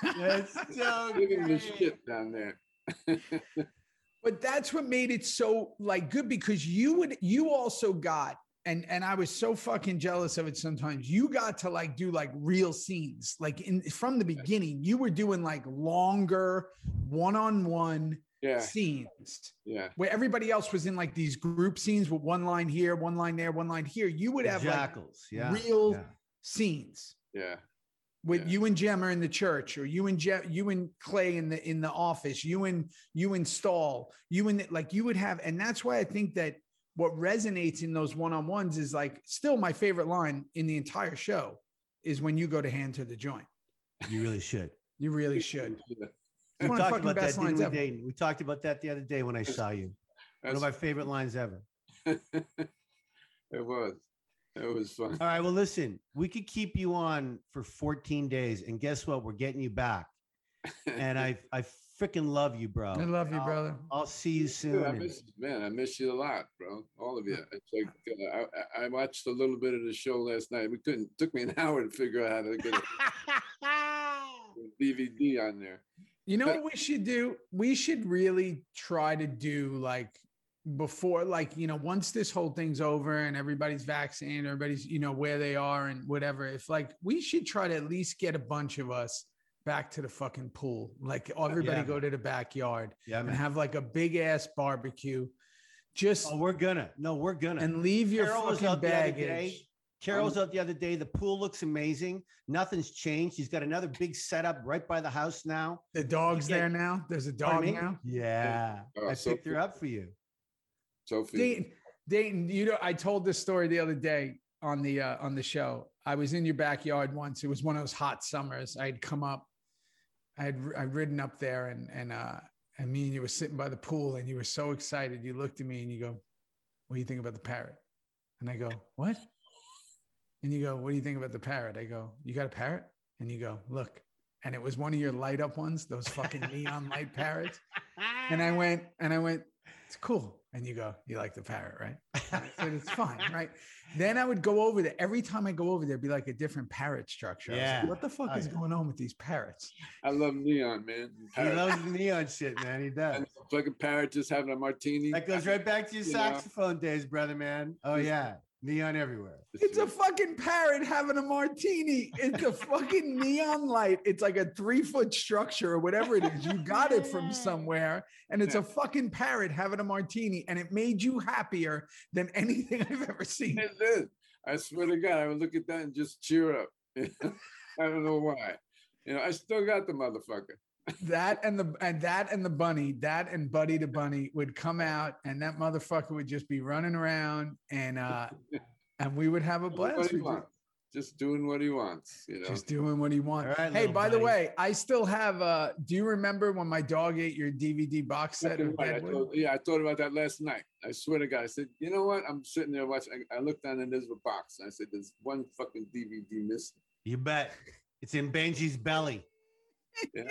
That's so Give him the shit down there. but that's what made it so like good because you would you also got and and I was so fucking jealous of it sometimes. You got to like do like real scenes. Like in from the beginning, you were doing like longer one-on-one Yeah, scenes yeah, where everybody else was in like these group scenes with one line here, one line there, one line here. You would The have like yeah. real yeah. scenes yeah. with Yeah. you and Gem are in the church, or you and Je- you and Clay in the in the office, you and you and Stahl, you and like you would have, and that's why I think that what resonates in those one on ones is like still my favorite line in the entire show is when you go to hand to the joint. You really should. You really should. Yeah. We One of the talked fucking about that, best didn't lines we, ever. Dayton? We talked about that the other day when I saw you. One of my favorite lines ever. it was. It was fun. All right. Well, listen, we could keep you on for 14 days, and guess what? We're getting you back. And I, I freaking love you, bro. I love you, I'll- brother. I'll see you soon. Dude, I miss man, I miss you a lot, bro. All of you. It's like uh, I, I- I watched a little bit of the show last night. We couldn't. Took me an hour to figure out how to get a DVD on there. You know But- what we should do? We should really try to do like before, like, you know, once this whole thing's over and everybody's vaccinated, everybody's, you know, where they are and whatever. If like we should try to at least get a bunch of us back to the fucking pool. Like everybody Yeah. go to the backyard Yeah, and man. have like a big ass barbecue. Just Oh, we're gonna. No, we're gonna. and leave your Carol fucking out the other baggage. Day. Carol was out the other day. The pool looks amazing. Nothing's changed. He's got another big setup right by the house now. The dog's get- there now. There's a Pardon dog me? now. Yeah. Oh, I so picked her up for you. Sophie. Dayton, Dayton, you know, I told this story the other day on the uh, on the show. I was in your backyard once. It was one of those hot summers. I'd come up, I had I'd ridden up there, and and uh, and me and you were sitting by the pool, and you were so excited. You looked at me and you go, "What do you think about the parrot?" And I go, "What?" And you go, "What do you think about the parrot?" I go, "You got a parrot?" And you go, "Look." And it was one of your light up ones, those fucking neon light parrots. And I went, and I went, it's cool. And you go, you like the parrot, right? And I said, it's fine, right? Then I would go over there. Every time I go over there, it'd be like a different parrot structure. I was like, Yeah. what the fuck Oh, is yeah. going on with these parrots? I love neon, man. He loves neon shit, man. He does. and fucking parrot just having a martini. That goes right back to your You know? saxophone days, brother, man. Oh yeah, neon everywhere. It's a fucking parrot having a martini. It's a fucking neon light. It's like a three foot structure or whatever it is. You got it from somewhere, and it's a fucking parrot having a martini, and it made you happier than anything I've ever seen. It did. I swear to God, I would look at that and just cheer up. I don't know why. You know, I still got the motherfucker. That and the and that and the bunny, that and Buddy the bunny would come out, and that motherfucker would just be running around, and uh, and we would have a blast. he with you. wants. Just doing what he wants. You know. Just doing what he wants. All right, hey, little by the way, I still have. uh Do you remember when my dog ate your DVD box set? Right. I Deadwood? thought- yeah, I thought about that last night. I swear to God, I said, you know what? I'm sitting there watching. I, I looked down and there's a box. And I said, there's one fucking DVD missing. You bet. It's in Benji's belly. Yeah.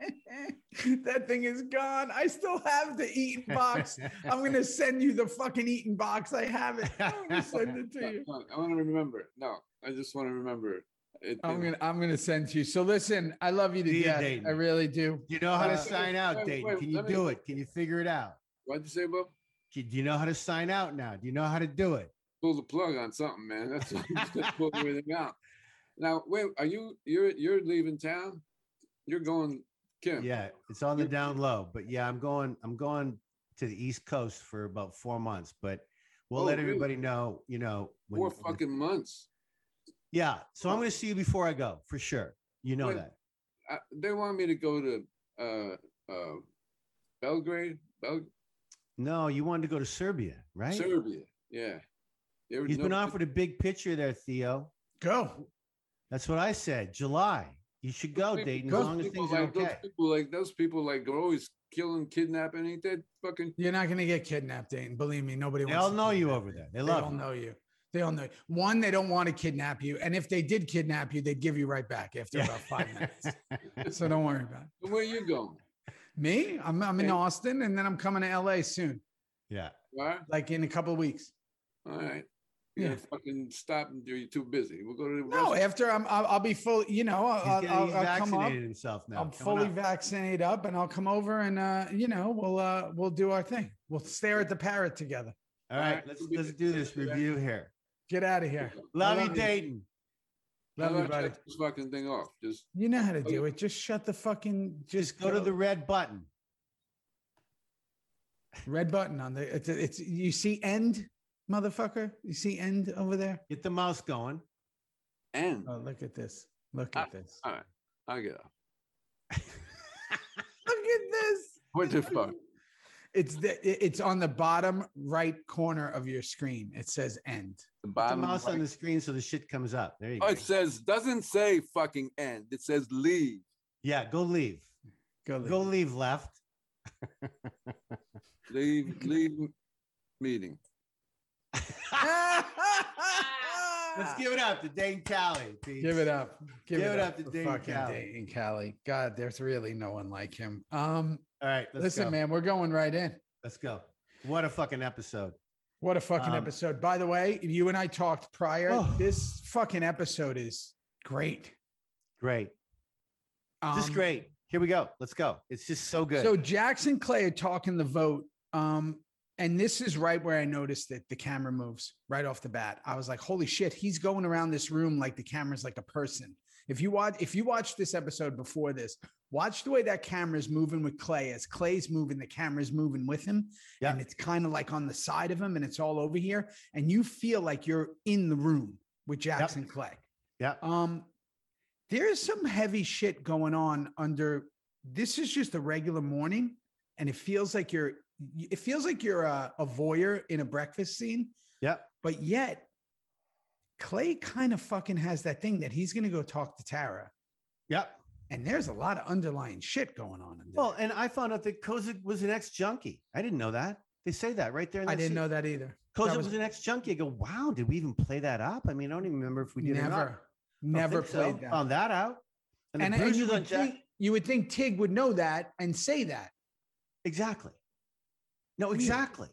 that thing is gone. I still have the eating box. I'm gonna send you the fucking eating box. I have it. I'm gonna send it to you. no, I want to remember it. No, I just want to remember it. it. I'm it- gonna I'm gonna send to you. So listen, I love you to See death. Dayton. I really do. Do you know how to Uh, sign out, wait, Dayton? wait, Can you let me- do it? Can you figure it out? What'd you say, Bob? Do you know how to sign out now? Do you know how to do it? Pull the plug on something, man. That's what just gonna pull everything out. Now, wait, are you you're you're leaving town? You're going, Kim? Yeah, it's on the down low. But yeah, I'm going. I'm going to the East Coast for about four months. But we'll Oh, let really? everybody know. You know, when- Four when- fucking months. Yeah. So I'm going to see you before I go for sure. You know Wait, that. I, they want me to go to uh uh Belgrade, Bel- No, you wanted to go to Serbia, right? Serbia. Yeah. You ever He's been offered a big picture there, Theo. Go. That's what I said. July. You should go, People- Dayton, as those long as people things are like, Those people like those people like are always killing, kidnapping. Ain't that fucking? You're not gonna get kidnapped, Dayton. Believe me, nobody They wants all to know you kidnap over there. They They love all you. know you. They all know. you. One, they don't want to kidnap you, and if they did kidnap you, they'd give you right back after Yeah. about five minutes. So don't worry about it. Where you going? Me, I'm I'm in Okay. Austin, and then I'm coming to LA soon, yeah. What? like in a couple of weeks. All right. You're Yeah. gonna fucking stop and you're too busy. We'll go to the No, restaurant. after I'm, I'll, I'll be full. You know, I'll, He's, I'll, getting, I'll, he's I'll come up. vaccinated himself now. I'm Coming fully up. vaccinated up, and I'll come over, and uh, you know, we'll uh, we'll do our thing. We'll stare at the parrot together. All right, let's let's do this review here. Get out of here. Love you, love you. Dayton. Love you, about buddy. this fucking thing off? Just You know how to do it. Just shut the fucking. Just go to the red button. red button on the. It's, it's you see end, motherfucker. You see end over there. Get the mouse going. End. Oh, look at this. Look at this. all right, I'll get up. Look at this. What the fuck? It's the it's on the bottom right corner of your screen. It says end. The Put the bottom. mouse on the screen so the shit comes up. There you Oh, go. it says doesn't say fucking end. It says leave. Yeah, go leave. Go. leave. Go leave left. Leave. leave meeting. Let's give it up to Dayton Callie. Pete. Give it up. Give, Give it, it up, up to Dayton Callie. Dayton Callie. God, there's really no one like him. Um, All right, listen, go. man, we're going right in. Let's go. What a fucking episode. What a fucking Um, episode. By the way, you and I talked prior. Oh. This fucking episode is great. Great. Um, Just great. Here we go. Let's go. It's just so good. So Jackson Clay talking the vote. Um, and this is right where I noticed that the camera moves right off the bat. I was like, holy shit, he's going around this room like the camera's like a person. If you watch, if you watch this episode before this, watch the way that camera is moving with Clay. As Clay's moving, the camera's moving with him. Yeah. And it's kind of like on the side of him and it's all over here. And you feel like you're in the room with Jackson Clay. yeah. Um, there's some heavy shit going on under this is just a regular morning, and it feels like you're it feels like you're a, a voyeur in a breakfast scene, Yeah. but yet Clay kind of fucking has that thing that he's gonna go talk to Tara. Yep. And there's a lot of underlying shit going on. In there. Well, and I found out that Kozik was an ex junkie. I didn't know that. They say that right there. In I didn't scene. know that either. Kozik That was, an ex junkie. I go, wow, did we even play that up? I mean, I don't even remember if we did or never, don't never think so. played that. Found that out. And, the and, and you would Jack. think you would think Tig would know that and say that. Exactly. No, Weird. exactly.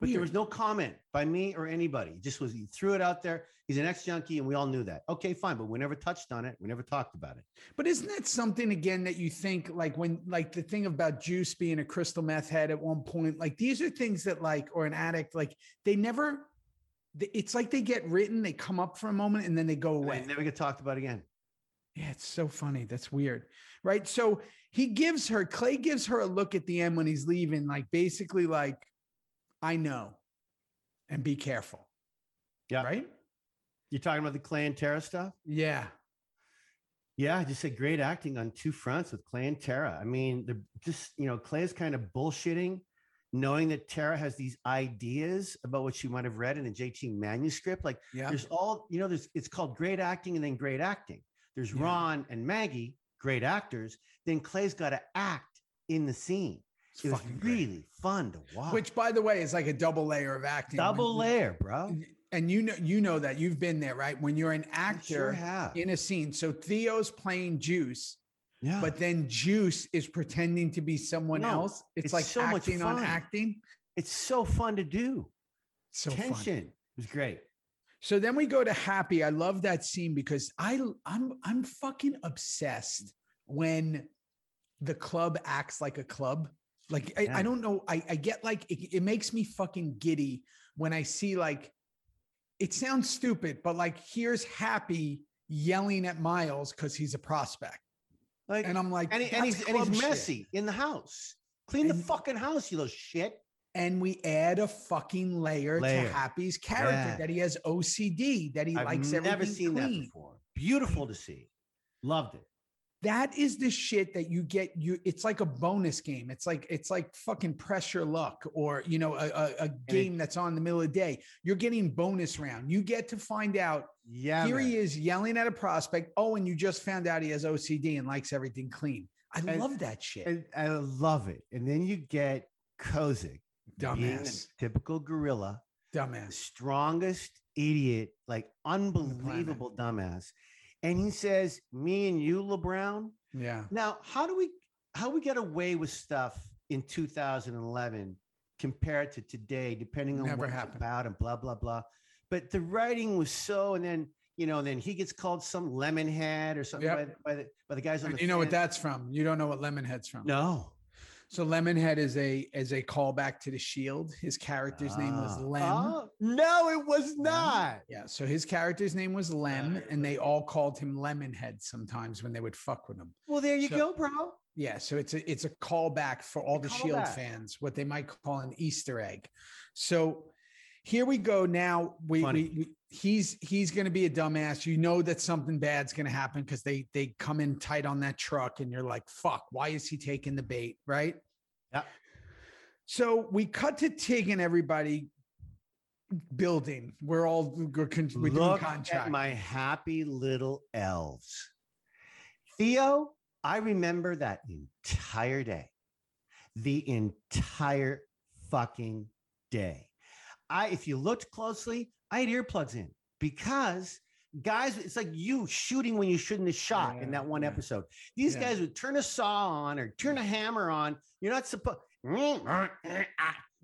But there was no comment by me or anybody. It just was he threw it out there. He's an ex junkie, and we all knew that. Okay, fine, but we never touched on it. We never talked about it. But isn't that something again that you think like when like the thing about Juice being a crystal meth head at one point, like these are things that like or an addict, like they never it's like they get written, they come up for a moment and then they go And away. they never get talked about again. Yeah, it's so funny. That's weird. Right. So he gives her, Clay gives her a look at the end when he's leaving, like basically like, I know and be careful. Yeah. Right. You're talking about the Clay and Tara stuff? Yeah. Yeah, I just said great acting on two fronts with Clay and Tara. I mean, they're just, you know, Clay is kind of bullshitting, knowing that Tara has these ideas about what she might have read in a JT manuscript. Like Yeah. there's all, you know, there's it's called great acting and then great acting. There's Yeah. Ron and Maggie, great actors. Then Clay's got to act in the scene. It's It was fucking great. really fun to watch. Which, by the way, is like a double layer of acting. When- double layer, bro. And you know, you know that you've been there, right? When you're an sure actor have. in a scene. So Theo's playing Juice, Yeah. but then Juice is pretending to be someone No, else. It's, it's like so much acting on acting. it's so fun to do. So fun. Tension. It was great. So then we go to Happy. I love that scene because I I'm I'm fucking obsessed when the club acts like a club. Like I, Yeah. I don't know. I, I get like it, it makes me fucking giddy when I see like it sounds stupid, but like here's Happy yelling at Miles because he's a prospect. Like And I'm like, and, he, and he's and he's shit." messy in the house. Clean the fucking house, you little shit. And we add a fucking layer, Layer. to Happy's character Yeah. that he has OCD, that he I've likes everything. I've never seen that before. Beautiful to see. Loved it. that is the shit that you get you it's like a bonus game it's like it's like fucking pressure luck or you know a, a, a game that's on the middle of the day you're getting bonus round you get to find out Yeah. here man. he is yelling at a prospect oh and you just found out he has ocd and likes everything clean i And- love that shit I love it. And then you get Kozik, dumbass typical gorilla, dumbass strongest idiot, like unbelievable dumbass. And he says, "Me and you, LeBron." yeah Now, how do we how we get away with stuff in 2011 compared to today, depending on Never what it's happened. about and blah blah blah. But the writing was so, and then you know, and then he gets called some lemonhead or something Yep. by, the- by the by the guys on And the. you know what that's from you don't know what lemonhead's from No. So lemonhead is a is a callback to the shield his character's name was Ah. lem Oh, no, it was not. Yeah. So his character's name was Lem, and they all called him Lemonhead sometimes when they would fuck with him. Well, there you So- go, bro. Yeah. So it's a it's a callback for all the Shield callback. fans, what they might call an Easter egg. So here we go. Now we, we, we he's he's going to be a dumbass. You know that something bad's going to happen because they they come in tight on that truck, and you're like, "Fuck! Why is he taking the bait?" Right. Yeah. So we cut to Tig and everybody building. We're all we're, con- we're Look contract. at my happy little elves. Theo, I remember that entire day. The entire fucking day. I if you looked closely, I had earplugs in because guys, it's like you shooting when you shouldn't have shot in that one yeah. episode. These Yeah. guys would turn a saw on or turn a hammer on. You're not supposed.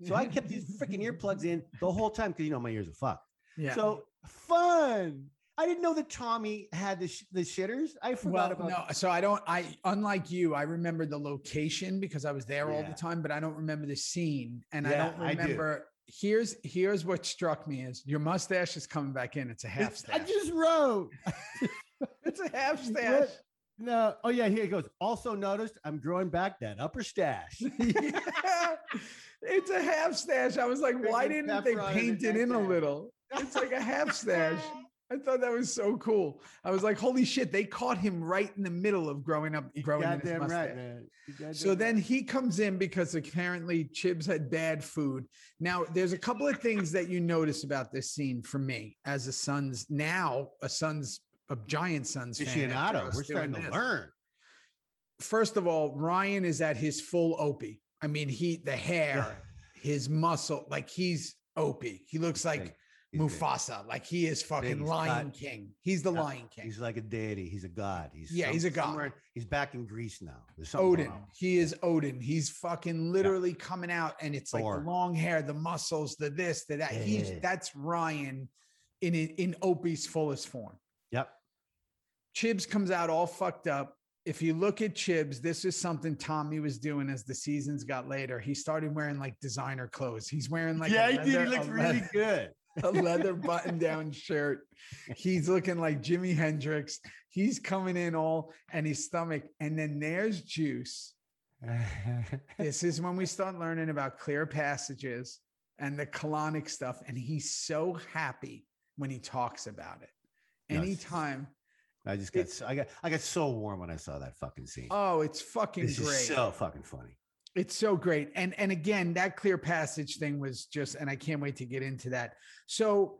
So I kept these freaking earplugs in the whole time because you know my ears are fucked. yeah. So fun. I didn't know that Tommy had the sh- the shitters. I Well, forgot about. no, so I don't. I unlike you, I remember the location because I was there all the time, but I don't remember the scene, and I don't I do. remember. Here's here's what struck me is your mustache is coming back in. It's a half It's- I just wrote. it's a half What? stash. No. Oh yeah, here it goes. Also noticed I'm growing back that upper stash. Yeah, it's a half stash. I was like, why didn't they paint it in a little? It's like a half stash. I thought that was so cool. I was like, holy shit, they caught him right in the middle of growing up, growing in his goddamn right, man. So then he comes in because apparently Chibs had bad food. Now, there's a couple of things that you notice about this scene for me as a son's now a son's a giant son's aficionado. We're starting to this. learn. First of all, Ryan is at his full Opie. I mean, he the hair, his muscle, like he's Opie. He looks like Big. He's big. Mufasa, like he is fucking he's Lion got- King. He's the Yeah, Lion King. He's like a deity. He's a god. He's Yeah, he's a god. He's back in Greece now. Odin. on. He is Odin. He's fucking literally coming out, and it's like the long hair, the muscles, the this, the that. He's that's Ryan in in, Opie's fullest form. Yep. Chibs comes out all fucked up. If you look at Chibs, this is something Tommy was doing as the seasons got later. He started wearing like designer clothes. He's wearing like a yeah, he did. He looks really good. A leather button down shirt. He's looking like Jimi Hendrix. He's coming in all and his stomach. And then there's Juice. This is when we start learning about clear passages and the colonic stuff. And he's so happy when he talks about it. Anytime. I just got so, I got I got so warm when I saw that fucking scene. Oh, it's fucking this great. is so fucking funny. It's so great. And and again, that clear passage thing was just, and I can't wait to get into that. So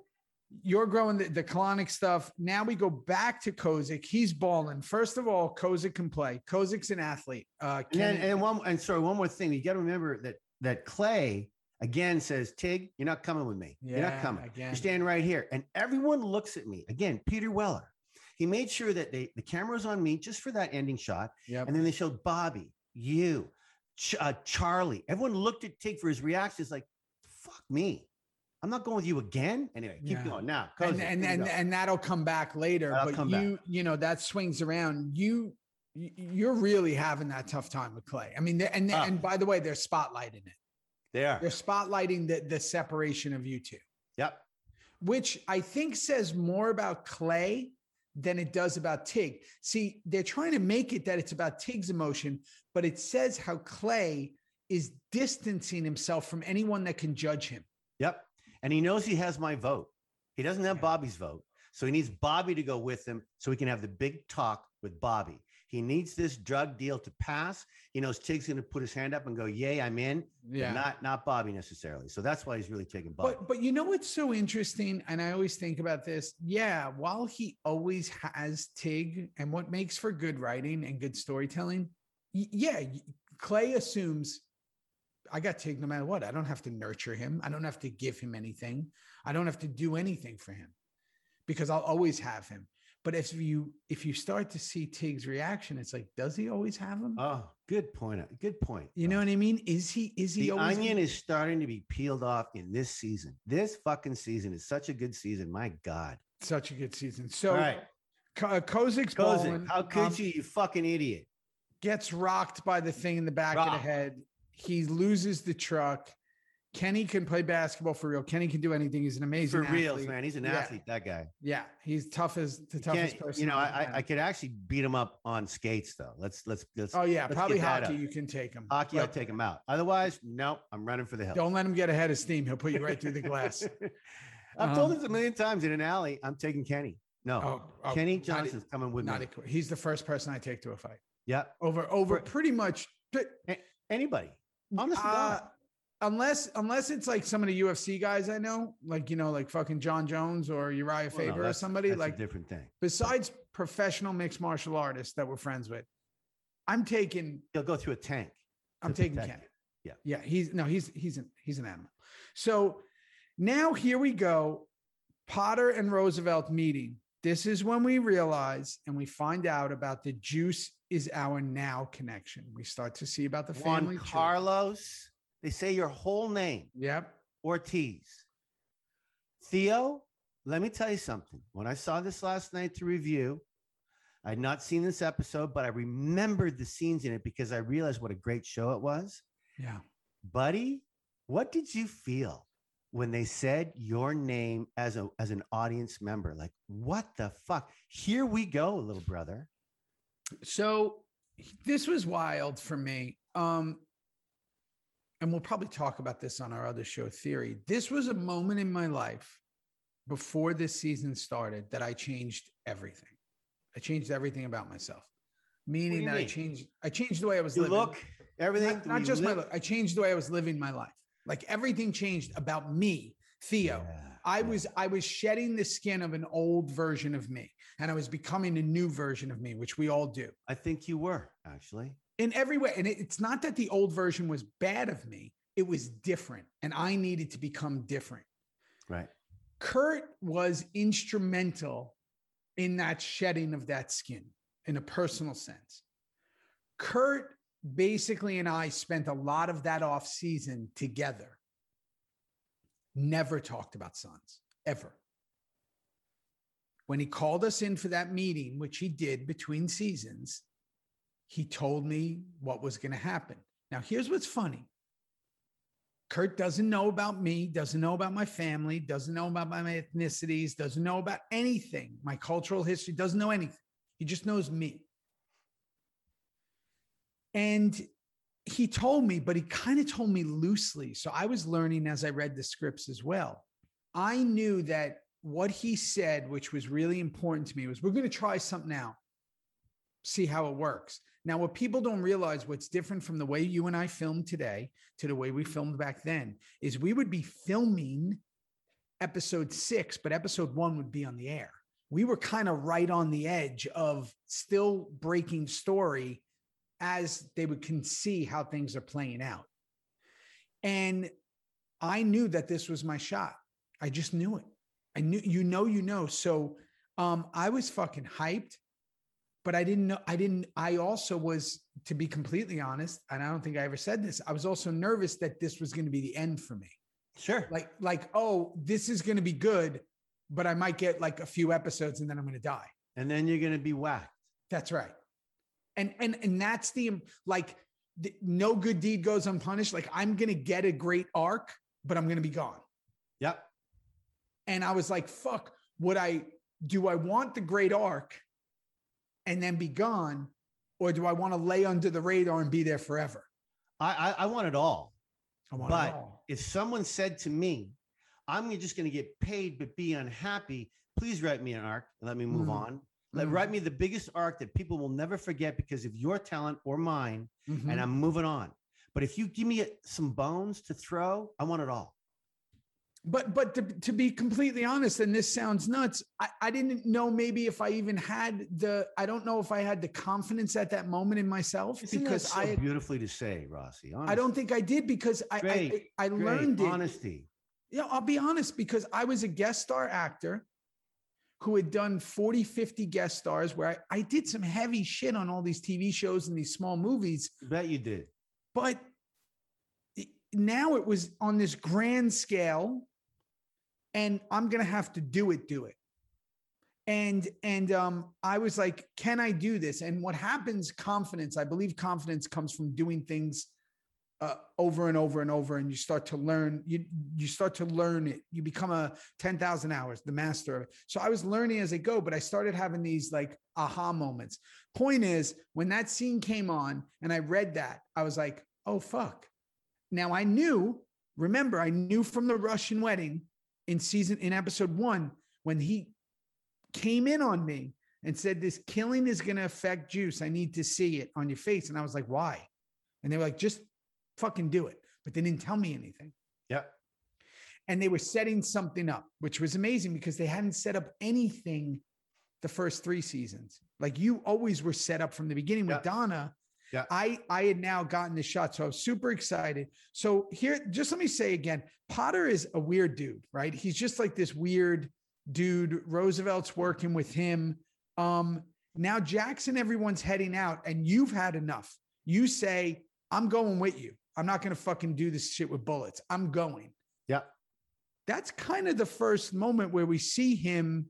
you're growing the, the colonic stuff. Now we go back to Kozik. He's balling. First of all, Kozik can play. Kozik's an athlete. Uh And then and one and sorry, one more thing. You got to remember that that Clay again says, Tig, you're not coming with me. you're not coming. again. You're standing right here. And everyone looks at me. Again, Peter Weller. He made sure that they the camera was on me just for that ending shot. Yep. And then they showed Bobby, you, Ch- uh, Charlie. Everyone looked at Tig for his reaction. It's like, fuck me. I'm not going with you again. Anyway, keep Yeah. going. Now, and and and, go. and that'll come back later. That'll but come back. you, you know, that swings around. You you're really having that tough time with Clay. I mean, and Ah. and by the way, they're spotlighting it. they are. They're spotlighting the the separation of you two. Yep. which I think says more about Clay than it does about Tig. See, they're trying to make it that it's about Tig's emotion, but it says how Clay is distancing himself from anyone that can judge him. Yep. And he knows he has my vote. He doesn't have. Bobby's vote. So he needs Bobby to go with him so he can have the big talk with Bobby. He needs this drug deal to pass. He knows Tig's going to put his hand up and go, Yay, I'm in. but Not not Bobby necessarily. So that's why he's really taking Bobby. But but you know what's so interesting, and I always think about this. Yeah, while he always has Tig, and what makes for good writing and good storytelling, yeah, Clay assumes I got Tig no matter what. I don't have to nurture him. I don't have to give him anything. I don't have to do anything for him because I'll always have him. But if you if you start to see Tig's reaction, it's like, does he always have them? oh, good point. Good point. you know what I mean? Is he is he the always onion is starting to be peeled off in this season. This fucking season is such a good season. My God. such a good season? So All right. Ko- uh, Kozik's Kozik, how could um, you, you fucking idiot? Gets rocked by the thing in the back of the head. He loses the truck. Kenny can play basketball for real. Kenny can do anything. He's an amazing For athlete. man. He's an Yeah. athlete, that guy. Yeah, he's tough as the You toughest person. You know, I, I could actually beat him up on skates though. Let's let's let's Oh yeah, let's probably hockey. You can take him. hockey. I'll take him out. Otherwise, nope. I'm running for the hills. Don't let him get ahead of steam. He'll put you right through the glass. I've told Um, this a million times in an alley. I'm taking Kenny. No, Oh, oh, Kenny not Johnson's coming with Not me. equi- he's the first person I take to a fight Yeah, over over For- pretty much. anybody. Honestly. Uh. Unless unless it's like some of the UFC guys I know, like you know, like fucking Jon Jones or Uriah Well, no, Faber or somebody that's a like different thing. besides professional mixed martial artists that we're friends with. I'm taking He'll go through a tank. I'm taking you. Yeah. Yeah, he's no, he's he's an he's an animal. So now here we go. Potter and Roosevelt meeting. This is when we realize and we find out about the juice is our now connection. We start to see about the family. Juan. Carlos. They say your whole name. Yep. Ortiz. Theo let me tell you something. When I saw this last night to review, I had not seen this episode, but I remembered the scenes in it because I realized what a great show it was. Yeah. Buddy, what did you feel when they said your name as a as an audience member? Like, what the fuck? Here we go, little brother. So this was wild for me. Um, and we'll probably talk about this on our other show, Theory. This was a moment in my life before this season started that I changed everything. I changed everything about myself. Meaning that I changed, I changed the way I was You living. look, everything. not, not just my look. I changed the way I was living my life. Like everything changed about me, Theo. Yeah, I yeah. was I was shedding the skin of an old version of me, and I was becoming a new version of me, which we all do I think you were actually. In every way. And it- it's not that the old version was bad of me; it was different, and I needed to become different. Right. Kurt was instrumental in that shedding of that skin in a personal sense. Kurt basically and I spent a lot of that off season together. Never talked about sons ever. When he called us in for that meeting, which he did between seasons, he told me what was going to happen. Now, here's what's funny. Kurt doesn't know about me, doesn't know about my family, doesn't know about my ethnicities, doesn't know about anything, my cultural history, doesn't know anything. He just knows me. And he told me, but he kind of told me loosely. So I was learning as I read the scripts as well. I knew that what he said, which was really important to me, was we're going to try something out, see how it works. Now, what people don't realize, what's different from the way you and I filmed today to the way we filmed back then, is we would be filming episode six, but episode one would be on the air. We were kind of right on the edge of still breaking story as they would can see how things are playing out. And I knew that this was my shot. I just knew it. I knew, you know, you know. So um, I was fucking hyped, but I didn't know. I didn't. I also was, to be completely honest, and I don't think I ever said this. I was also nervous that this was going to be the end for me. Sure. Like, like, oh, this is going to be good, but I might get like a few episodes and then I'm going to die. and then you're gonna be whacked. That's right. And and and that's the like the, no good deed goes unpunished. Like I'm gonna get a great arc, but I'm gonna be gone. Yep. And I was like, fuck, would I do I want the great arc and then be gone? Or do I want to lay under the radar and be there forever? I I, I want it all. I want But it all. if someone said to me, I'm just going to get paid but be unhappy, please write me an arc and let me move Mhm. on. Let, Mhm. Write me the biggest arc that people will never forget because of your talent or mine, Mhm. and I'm moving on. But if you give me some bones to throw, I want it all. But but to, to be completely honest and this sounds nuts I, I didn't know maybe if i even had the i don't know if i had the confidence at that moment in myself Isn't because so i beautifully to say, Rossi. i don't think i did because i I, Great, I, I Great. learned it honesty. yeah i'll be honest because i was a guest star actor who had done 40 50 guest stars where I, I did some heavy shit on all these tv shows and these small movies Bet you did. but now it was on this grand scale and i'm gonna have to do it do it. And and um i was like can i do this? And what happens confidence i believe confidence comes from doing things uh, over and over and over and you start to learn you you start to learn it. You become a 10,000 hours the master of it. So i was learning as i go but i started having these like aha moments. Point is when that scene came on and i read that i was like oh fuck. Now I knew, remember, I knew from the Russian wedding in season in episode one when he came in on me and said, This killing is going to affect juice. I need to see it on your face. And I was like, Why? And they were like, Just fucking do it. But they didn't tell me anything. yeah And they were setting something up, which was amazing because they hadn't set up anything the first three seasons. Like you always were set up from the beginning with Yeah. Donna. Yeah. I I had now gotten the shot, so I was super excited. So here, just let me say again, Potter is a weird dude, right? He's just like this weird dude. Roosevelt's working with him. Um, now Jackson, everyone's heading out, and you've had enough. You say, I'm going with you. I'm not gonna fucking do this shit with bullets. I'm going. Yeah. that's kind of the first moment where we see him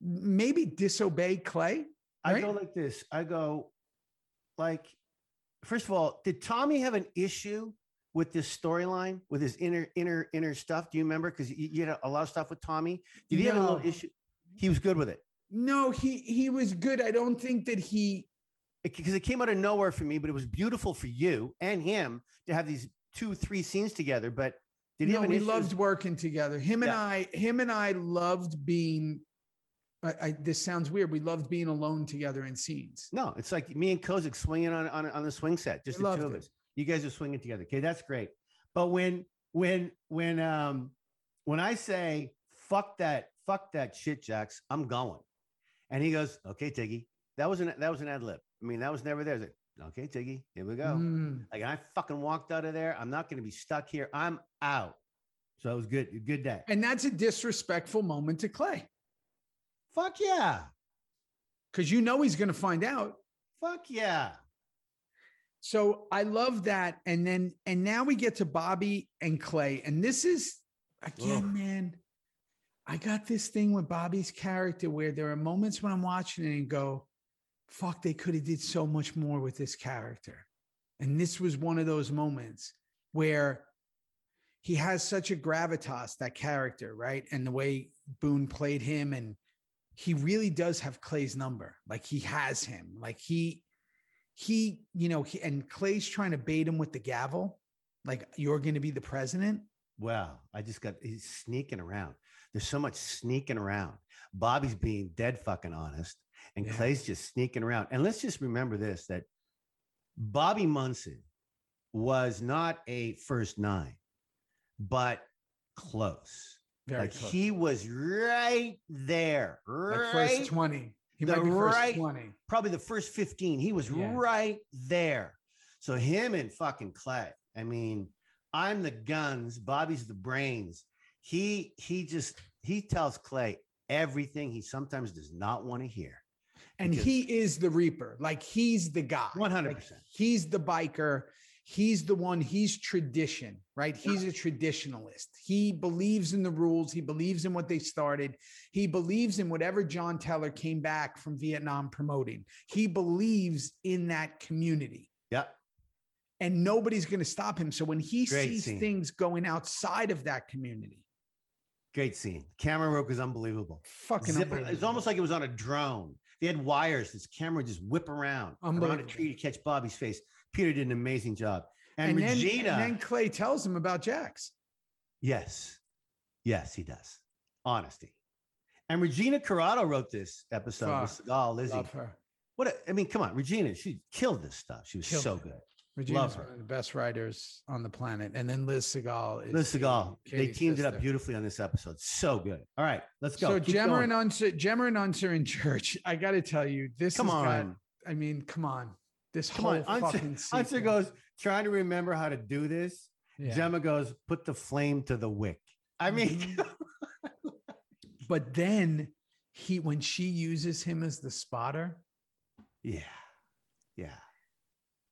maybe disobey Clay. I go like this. I go like, first of all, did Tommy have an issue with this storyline with his inner inner inner stuff? Do you remember? Because you, you had a lot of stuff with Tommy. Did he have a little issue? He was good with it No, he he was good. I don't think that he because it came out of nowhere for me, but it was beautiful for you and him to have these two, three scenes together. But did he no, we issue? loved working together. Him and Yeah. I, him and I loved being. I, I, this sounds weird. We loved being alone together in scenes. No, it's like me and Kozik swinging on on, on the swing set, just the two of us. You guys are swinging together. Okay, that's great. But when when when um when I say fuck that fuck that shit, Jax, I'm going, and he goes, okay, Tiggy, that was an that was an ad lib. I mean, that was never there. Was like, okay, Tiggy, here we go. Mm. Like I fucking walked out of there. I'm not going to be stuck here. I'm out. So it was good. Good day. And that's a disrespectful moment to Clay Fuck yeah. because you know he's going to find out. Fuck yeah. So I love that. And then, and now we get to Bobby and Clay. And this is, again, man, I got this thing with Bobby's character where there are moments when I'm watching it and go, fuck, they could have did so much more with this character. And this was one of those moments where he has such a gravitas, that character, right? And the way Boone played him and he really does have Clay's number. Like he has him. Like he he, you know, he, and Clay's trying to bait him with the gavel, like you're going to be the president. Well, I just got he's sneaking around. There's so much sneaking around. Bobby's being dead fucking honest, and Yeah. Clay's just sneaking around. And let's just remember this that Bobby Munson was not a first nine, but close. Very like close. he was right there, like right, first 20. He the might be first right- 20. probably the first 15. He was Yeah. right there. So him and fucking Clay. I mean, I'm the guns, Bobby's the brains. He he just he tells Clay everything he sometimes does not want to hear. And he is the reaper. Like he's the guy. 100%. Like, he's the biker. He's the one. He's tradition, right? He's a traditionalist. He believes in the rules. He believes in what they started. He believes in whatever John Teller came back from Vietnam promoting. He believes in that community. Yep. and nobody's going to stop him. So when he Great sees scene. things going outside of that community, Great scene. Camera work was unbelievable. fucking Zip- it's almost like it was on a drone. They had wires. This camera would just whip around around a tree to catch Bobby's face. Peter did an amazing job. And, and then, Regina. and then Clay tells him about Jax. Yes. Yes, he does. Honesty. And Regina Corrado wrote this episode with Sagal, Lizzie. Love her. What a, I mean, come on, Regina, she killed this stuff. She was Killed so it. good. Regina's her. one of the best writers on the planet. And then Liz Sagal is Liz the they teamed it up beautifully on this episode. So good. All right, let's go. So Keep Gemma going. and Unser, Gemma and Unser in church. I got to tell you, this come has got- on. I mean, come on. This Come whole on. Fucking Unser goes, trying to remember how to do this. Yeah. Gemma goes, put the flame to the wick. I mean, Mhm. but then he, when she uses him as the spotter, yeah. Yeah.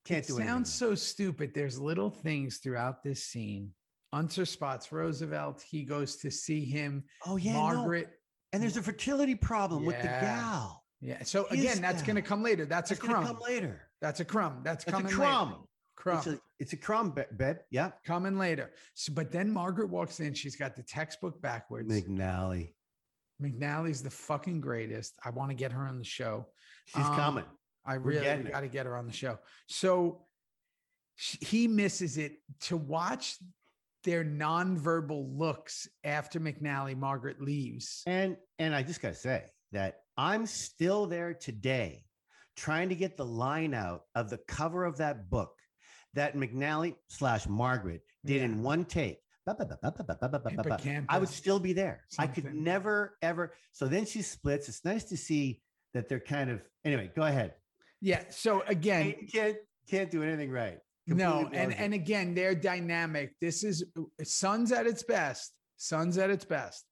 Can't it do anything. sounds so stupid. There's little things throughout this scene. Unser spots Roosevelt. He goes to see him. Oh, yeah. no. Margaret. And there's a fertility problem with the gal. Yeah. So Is again, that's going to come later. That's, That's a crumb. come later. That's a crumb. That's, That's a crumb. later. Crumb. It's a, it's a crumb, be- babe. Yeah. coming later. So, but then Margaret walks in. She's got the textbook backwards. McNally. McNally's the fucking greatest. I want to get her on the show. She's Um, coming. I really got to get her on the show. So he misses it to watch their nonverbal looks after McNally, Margaret leaves. And and I just gotta say that I'm still there today, trying to get the line out of the cover of that book that McNally slash Margaret did yeah. in one take. I would still be there. Something. I could never ever. So then she splits. It's nice to see that they're kind of anyway. Go ahead. Yeah. So again, you can't can't do anything right. Completely no, and and again, their dynamic. This is Sons at its best. Sons at its best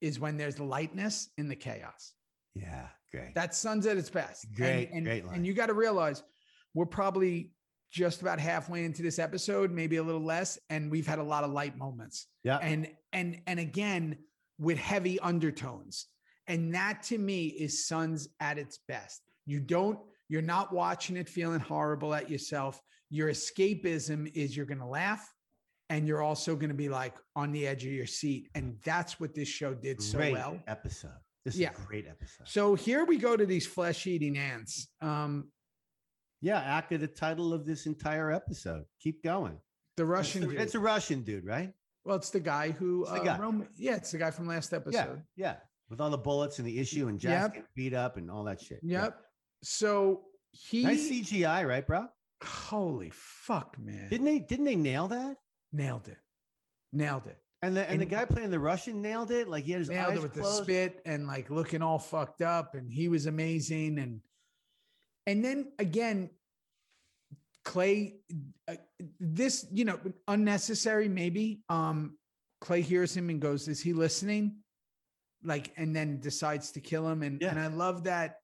is when there's lightness in the chaos. Yeah great. That's Sons at its best. And- Great, and, great line. And you got to realize we're probably just about halfway into this episode, maybe a little less, and we've had a lot of light moments. Yeah. And and and again with heavy undertones. And that to me is Sons at its best. You don't, you're not watching it feeling horrible at yourself. Your escapism is you're going to laugh and you're also going to be like on the edge of your seat. And that's what this show did so great well. episode. This Yeah. is a great episode. So here we go to these flesh eating ants. Um, yeah, acted the title of this entire episode. Keep going. the It's, Russian the- dude. it's a Russian dude, right? well, it's the guy who, It's the uh, guy. Roman- yeah, it's the guy from last episode. Yeah, yeah. With all the bullets and the issue and Jax's Yep. beat up and all that shit. Yeah. Yep. So he, Nice CGI, right, bro? holy fuck, man. Didn't they? Didn't they nail that? Nailed it. Nailed it. And the and, the guy playing the Russian nailed it. Like he had his Nailed eyes it with the spit and like looking all fucked up. And he was amazing. And and then again, Clay, uh, this, you know, unnecessary, maybe. Um, Clay hears him and goes, Is he listening? Like, and then decides to kill him. And Yeah. and I love that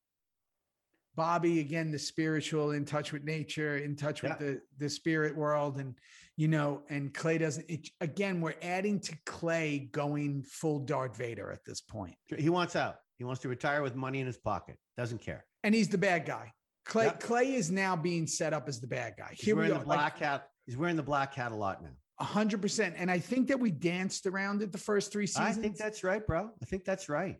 Bobby, again, the spiritual, in touch with nature, in touch with the the spirit world, and you know, and Clay doesn't. It, again, we're adding to Clay going full Darth Vader at this point, He wants out. He wants to retire with money in his pocket. Doesn't care. and he's the bad guy. Clay Yep. Clay is now being set up as the bad guy. He's Here we are, the black hat. He's wearing the black hat a lot now. a hundred percent. And I think that we danced around it the first three seasons. I think that's right, bro. I think that's right.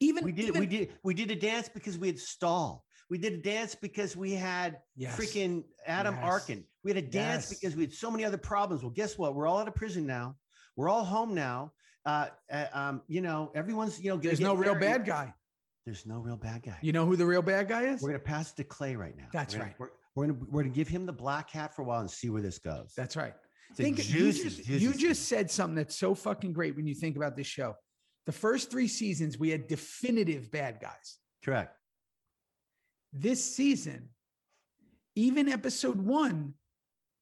Even We did even, we did we did a dance because we had stall. We did a dance because we had Yes. freaking Adam Yes. Arkin. We had a dance Yes. because we had so many other problems. Well, guess what? We're all out of prison now. We're all home now. Uh, uh, um, you know, everyone's you know. There's no real bad guy. There's no real bad guy. You know who the real bad guy is? We're gonna pass it to Clay right now. That's We're gonna- right. We're, we're gonna we're gonna give him the black hat for a while and see where this goes. That's right. It's a think you just, juicy you just said something that's so fucking great when you think about this show. The first three seasons, we had definitive bad guys. correct. This season, even episode one,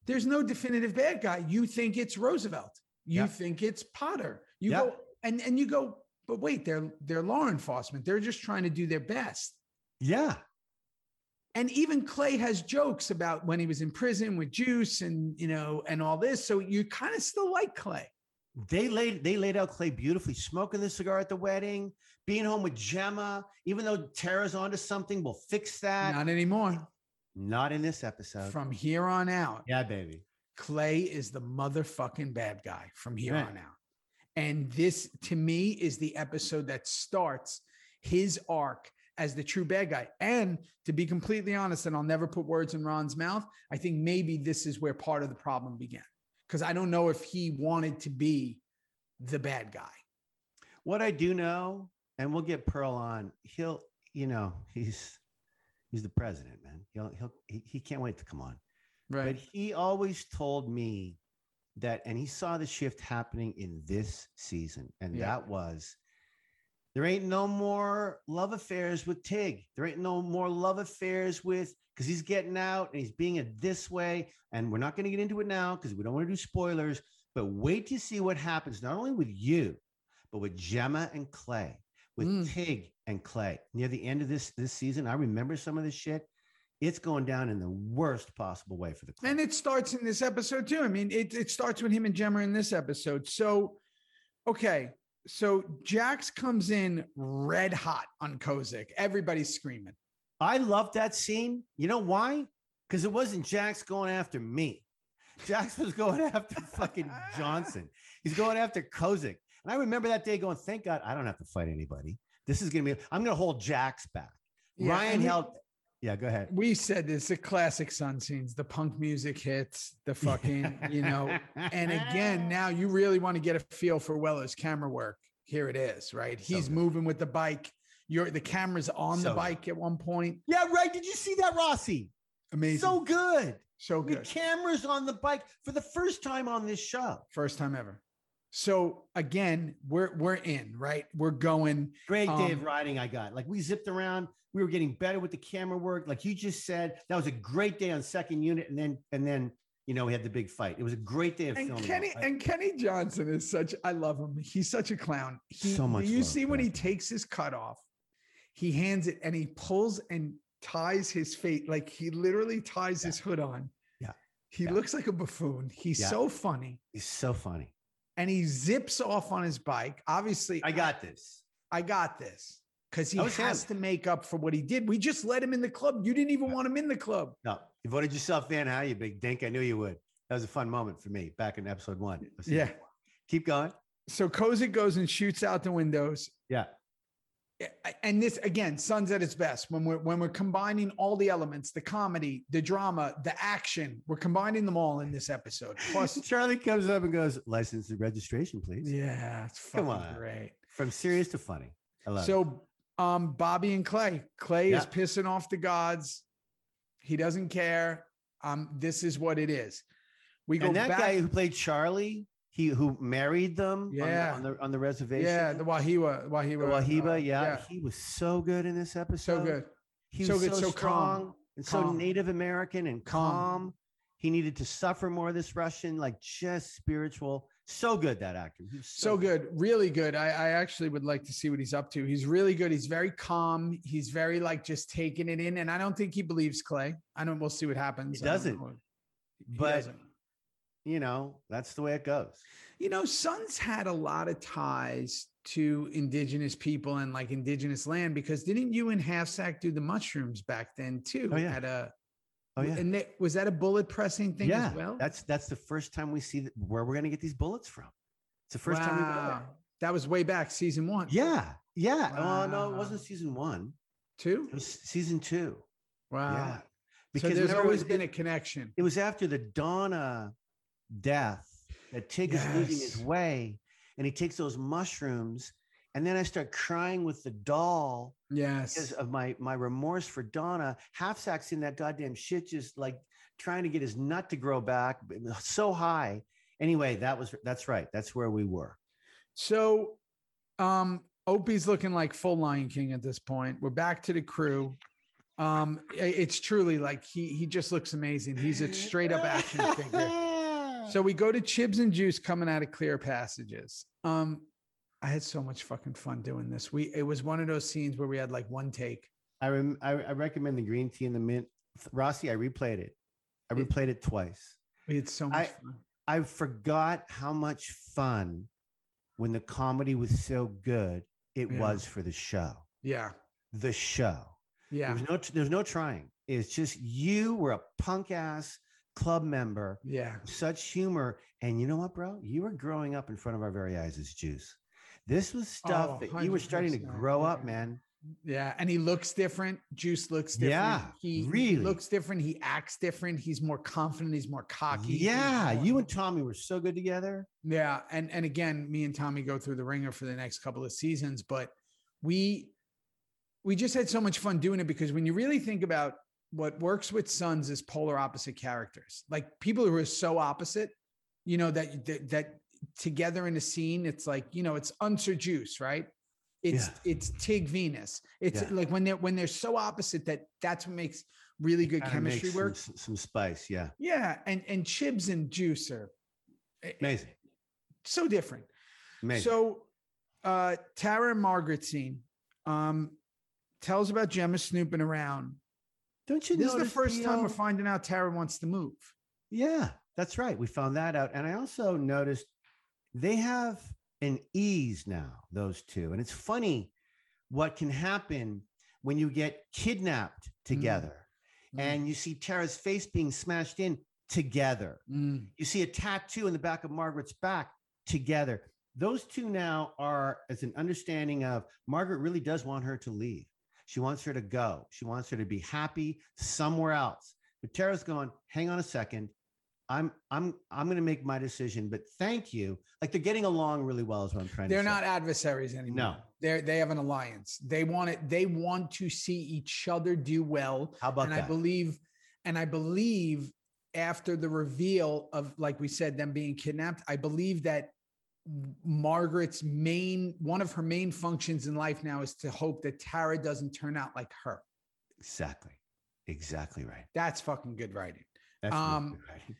there's no definitive bad guy. You think it's Roosevelt. You Yeah. think it's Potter. You Yeah. go and and you go, but wait, they're they're law enforcement. They're just trying to do their best. Yeah. And even Clay has jokes about when he was in prison with Juice and you know and all this. So you kind of still like Clay. They laid they laid out Clay beautifully, smoking the cigar at the wedding, being home with Gemma. Even though Tara's onto something, we'll fix that. Not anymore. Not in this episode. From here on out, yeah, baby. Clay is the motherfucking bad guy from here on out. And this, to me, is the episode that starts his arc as the true bad guy. And to be completely honest, and I'll never put words in Ron's mouth, I think maybe this is where part of the problem began. Because I don't know if he wanted to be the bad guy. What I do know, and we'll get Pearl on. He'll, you know, he's he's the president, man. He'll he'll he, he can't wait to come on. Right. But he always told me that, and he saw the shift happening in this season, and Yeah. that was there ain't no more love affairs with Tig. There ain't no more love affairs with because he's getting out and he's being it this way. And we're not going to get into it now because we don't want to do spoilers. But wait to see what happens, not only with you, but with Gemma and Clay, with Mm. Tig and Clay. Near the end of this this season, I remember some of this shit. It's going down in the worst possible way for the club. And it starts in this episode too. I mean, it, it starts with him and Gemma in this episode. So, okay. So Jax comes in red hot on Kozik. Everybody's screaming. I love that scene. You know why? Because it wasn't Jax going after me. Jax was going after fucking Johnson. He's going after Kozik. And I remember that day going, thank God I don't have to fight anybody. This is going to be, I'm going to hold Jax back. Yeah, Ryan we- held, yeah, go ahead. We said this, the classic Sun scenes, the punk music hits, the fucking, you know, and again, now you really want to get a feel for Weller's camera work. Here it is, right? He's good. moving with the bike. You're the camera's on So the good. bike at one point. Yeah, right. Did you see that, Rossi? Amazing. So good. so good. The good. cameras on the bike for the first time on this show. First time ever. So again, we're we're in, right? We're going. Great day Um, of riding I got. Like we zipped around. We were getting better with the camera work. Like you just said, that was a great day on second unit. And then, and then, you know, we had the big fight. It was a great day of And filming. Kenny and Kenny Johnson is such. I love him. He's such a clown. He, So much You love see when he takes his cut off, he hands it and he pulls and ties his face like he literally ties his hood on. Yeah. He Yeah. looks like a buffoon. He's Yeah. so funny. He's so funny. And he zips off on his bike. Obviously, I got this. I got this because he has him. to make up for what he did. We just let him in the club. You didn't even want him in the club. No, you voted yourself in, huh? You big dink. I knew you would. That was a fun moment for me back in episode one. Yeah. Keep going. So Kozik goes and shoots out the windows. Yeah. And this again, Sons at its best when we're when we're combining all the elements, the comedy, the drama, the action. We're combining them all in this episode. Plus, Charlie comes up and goes, license and registration, please. yeah, it's Come on. great. From serious to funny. I love it. So um Bobby and Clay. Clay is pissing off the gods. He doesn't care. Um, this is what it is. We go And that back. guy who played Charlie, he who married them on the- Yeah. on, the, on the reservation. yeah, the Wahiwa, the Wahiwa, Wahiba, uh, yeah, he was so good in this episode. so good. He So was good, so, so calm. strong and so Native American and Calm. calm. He needed to suffer more. This Russian, like just spiritual, so good that actor. Was So good, really good. I, I actually would like to see what he's up to. He's really good. He's very calm. He's very like just taking it in, and I don't think he believes Clay. I don't. We'll see what happens. He doesn't. He But- doesn't. You know, that's the way it goes. you know, Sons had a lot of ties to indigenous people and like indigenous land because didn't you and Half Sack do the mushrooms back then oh, too? Oh, yeah. At a Oh yeah, and they, was that a bullet pressing thing yeah. as well? That's that's the first time we see where we're gonna get these bullets from. It's the first time we go Wow. there. That was way back season one. Yeah, yeah. Oh no, it wasn't season one. Two. It was season two. Wow. Yeah, so because there's remember, always it- been a connection. it was after the Donna death that Tig is losing his way and he takes those mushrooms. And then I start crying with the doll because Yes. of my my remorse for Donna. Half Sack's in that goddamn shit, just like trying to get his nut to grow back but it was so high. Anyway, that was that's right. That's where we were. So, um, Opie's looking like full Lion King at this point. We're back to the crew. Um, it's truly like he he just looks amazing. He's a straight up action figure. So we go to Chibs and Juice coming out of clear passages. Um, I had so much fucking fun doing this. We it was one of those scenes where we had like one take. I, rem- I I recommend the green tea and the mint. Rossi, I replayed it. I replayed it twice. We had so much I- fun. I forgot how much fun when the comedy was so good it Yeah. was for the show. Yeah. The show. Yeah. There was no there's no trying. It's just you were a punk ass club member, Yeah. such humor. And you know what, bro? You were growing up in front of our very eyes as Juice. This was stuff Oh, that you were starting to 100%, grow up, man. Yeah. And he looks different. Juice looks different. Yeah, He, he really. looks different. He acts different. He's more confident. He's more cocky. Yeah, more- you and Tommy were so good together. Yeah, and and again, me and Tommy go through the ringer for the next couple of seasons, but we we just had so much fun doing it because when you really think about what works with Sons is polar opposite characters, like people who are so opposite, you know that that, that together in a scene, it's like you know it's Unser Juice, right? It's Yeah. it's Tig Venus. It's Yeah. like when they're when they're so opposite that that's what makes really good chemistry work. Some, some spice, yeah. Yeah, and and Chibs and Juice are eh, Amazing. so different. Amazing. So uh Tara and Margaret scene um tells about Gemma snooping around. Don't you This is the first time we're finding out Tara wants to move. Yeah, that's right. We found that out. And I also noticed they have an ease now, those two. And it's funny what can happen when you get kidnapped together Mm. and you see Tara's face being smashed in together. Mm. You see a tattoo in the back of Margaret's back together. Those two now are as an understanding of Margaret really does want her to leave. She wants her to go. She wants her to be happy somewhere else. But Tara's going, hang on a second. I'm I'm I'm gonna make my decision, but thank you. Like they're getting along really well, is what I'm trying They're to say. not adversaries anymore. No. They're they have an alliance. They want it, they want to see each other do well. How about and that? I believe, and I believe after the reveal of, like we said, them being kidnapped, I believe that Margaret's main one of her main functions in life now is to hope that Tara doesn't turn out like her. exactly. Exactly right. That's fucking good writing. That's Um, good writing.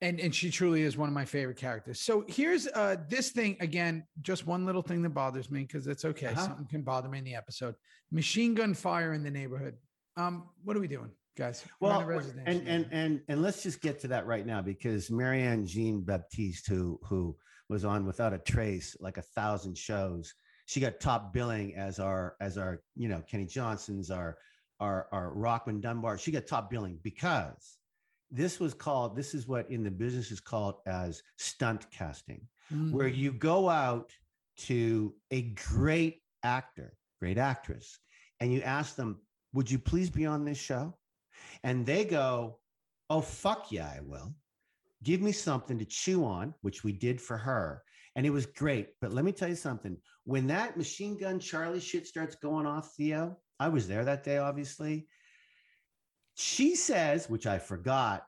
And and she truly is one of my favorite characters. So here's uh this thing again, just one little thing that bothers me because it's okay. Uh-huh. Something can bother me in the episode. Machine gun fire in the neighborhood. Um, what are we doing, guys? Well, a we're- resignation and and and and let's just get to that right now because Marianne Jean Baptiste, who who was on Without a Trace, like a thousand shows, she got top billing as our as our you know Kenny Johnson's our our our Rockmond Dunbar. She got top billing because this was called. This is what in the business is called as stunt casting where Mhm. you go out to a great actor, great actress, and you ask them, Would you please be on this show? And they go, Oh, fuck yeah, I will. Give me something to chew on, which we did for her. And it was great. But let me tell you something. When that machine gun Charlie shit starts going off, Theo, I was there that day, obviously. She says, which I forgot,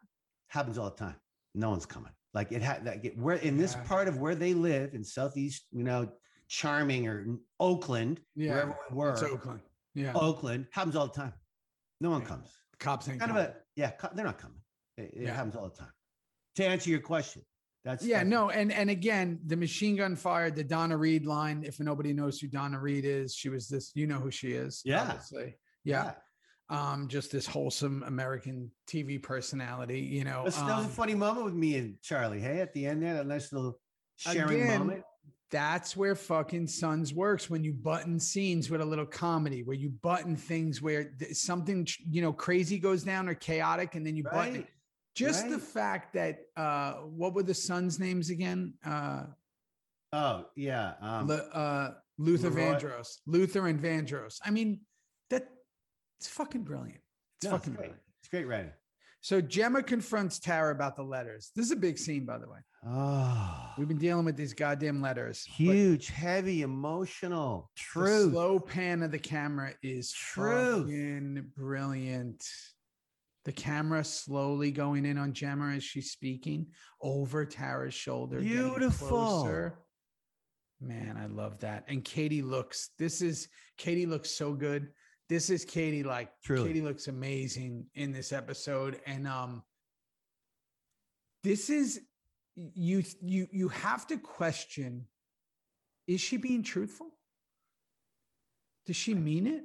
happens all the time. No one's coming. Like it had that get where in this Yeah. part of where they live in southeast, you know, charming or Oakland, yeah, wherever we were, it's Oakland. Yeah, Oakland happens all the time. No one Yeah. comes. cops ain't Kind of a yeah, they're not coming. It, it happens all the time. To answer your question, that's yeah, that's- no, and and again, the machine gun fired the Donna Reed line. If nobody knows who Donna Reed is, she was this. You know who she is. Yeah. obviously. Yeah. Um, just this wholesome American TV personality. You know. That's- that was a um, funny moment with me and Charlie. Hey, at the end there, that nice little sharing Again, moment. that's where fucking Sons works when you button scenes with a little comedy, where you button things where th- something you know crazy goes down or chaotic, and then you button it. Right. Just the fact that uh, what were the sons' names again? Uh, Oh yeah. Um, uh, Luther Leroy- Vandross, Luther and Vandross. I mean, that it's fucking brilliant. It's no, it's fucking great. brilliant. It's great writing. So Gemma confronts Tara about the letters. This is a big scene, by the way. Oh, We've been dealing with these goddamn letters. huge, heavy, emotional, true. slow pan of the camera is true. brilliant. The camera slowly going in on Gemma as she's speaking over Tara's shoulder. Beautiful. Man, I love that. And Katey looks, this is Katey looks so good. This is Katey like Truly. Katie looks amazing in this episode. And um this is you you you have to question is she being truthful? Does she mean it?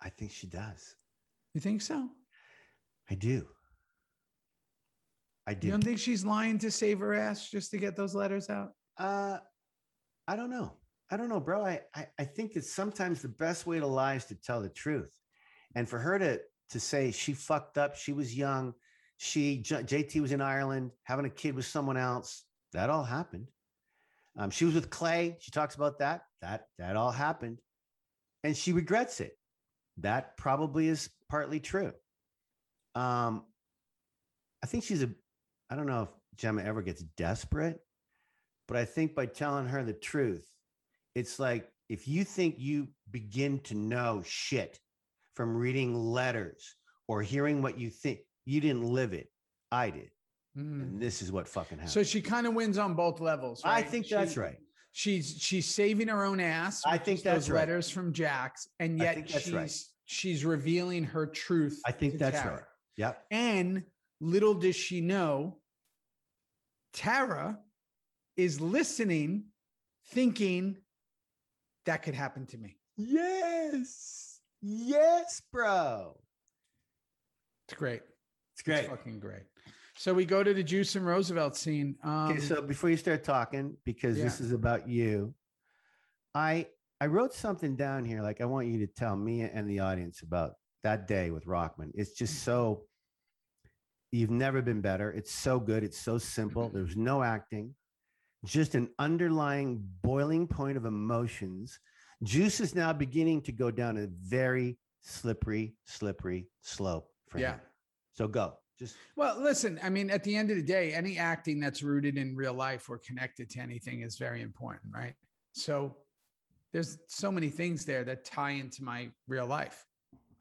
I think she does. You think so? I do. I do. You do. don't think she's lying to save her ass just to get those letters out? Uh, I don't know. I don't know, bro. I, I I think that sometimes the best way to lie is to tell the truth, and for her to to say she fucked up, she was young, she J- JT was in Ireland having a kid with someone else. That all happened. Um, she was with Clay. She talks about that. That that all happened, and she regrets it. That probably is partly true. Um, I think she's a. I don't know if Gemma ever gets desperate, but I think by telling her the truth, it's like if you think you begin to know shit from reading letters or hearing what you think, you didn't live it. I did. Mm. And this is what fucking happened. So she kind of wins on both levels. I right? think that's right. She's she's saving her own ass. I think that's those right. letters from Jax, and yet she's right. she's revealing her truth. I think that's Tara. right. Yep. And little does she know, Tara is listening, thinking that could happen to me. Yes. Yes, bro. It's great. It's great. It's fucking great. So we go to the Juice and Roosevelt scene. Um, Okay, so before you start talking, because this is about you, I I wrote something down here. Like I want you to tell me and the audience about that day with Rockmond. It's Mm. just so you've never been better. It's so good. It's so simple. Mm-hmm. There's no acting, just an underlying boiling point of emotions. Juice is now beginning to go down a very slippery, slippery slope for Yeah. him. So go. Just Well, listen, I mean, at the end of the day, any acting that's rooted in real life or connected to anything is very important, right? So there's so many things there that tie into my real life.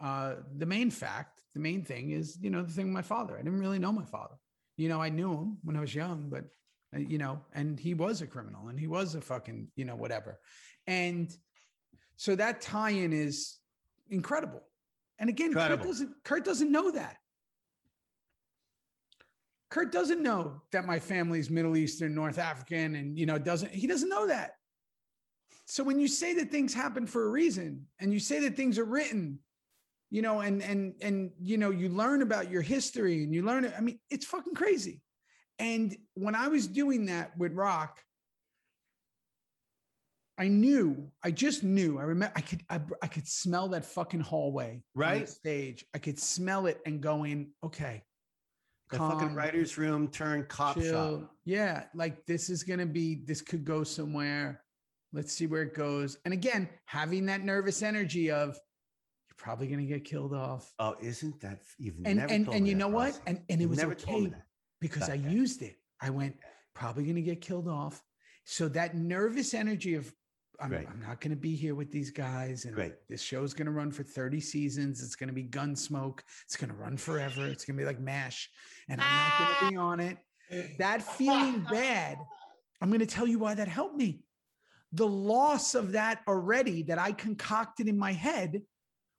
Uh, the main fact, the main thing is, you know, the thing with my father. I didn't really know my father. You know, I knew him when I was young, but, uh, you know, and he was a criminal and he was a fucking, you know, whatever. And so that tie in is incredible. And again, Kurt doesn't, Kurt doesn't know that. Kurt doesn't know that my family's Middle Eastern, North African, and you know, doesn't he doesn't know that. So when you say that things happen for a reason and you say that things are written, you know, and and and you know, you learn about your history and you learn. I mean, it's fucking crazy. And when I was doing that with Rock, I knew, I just knew. I remember, I could, I, I could smell that fucking hallway, on the Right. Stage, I could smell it and going, okay, The fucking writer's room turned cop chill. shop. Yeah, like this is gonna be, this could go somewhere. Let's see where it goes. And again, having that nervous energy of probably gonna get killed off. Oh, isn't that you've And never and told and you know what? And and it You've was okay because I used it. I went probably gonna get killed off. So that nervous energy of I'm, Right. I'm not gonna be here with these guys, and Right. this show's gonna run for 30 seasons. It's gonna be Gunsmoke. It's gonna run forever. It's gonna be like MASH, and I'm not gonna be on it. That feeling bad, I'm gonna tell you why that helped me. The loss of that already that I concocted in my head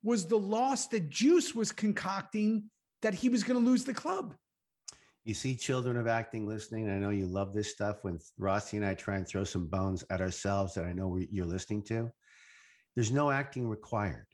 was the loss that Juice was concocting that he was going to lose the club. You see children of acting listening. I know you love this stuff when Rossi and I try and throw some bones at ourselves that I know you're listening to. There's no acting required.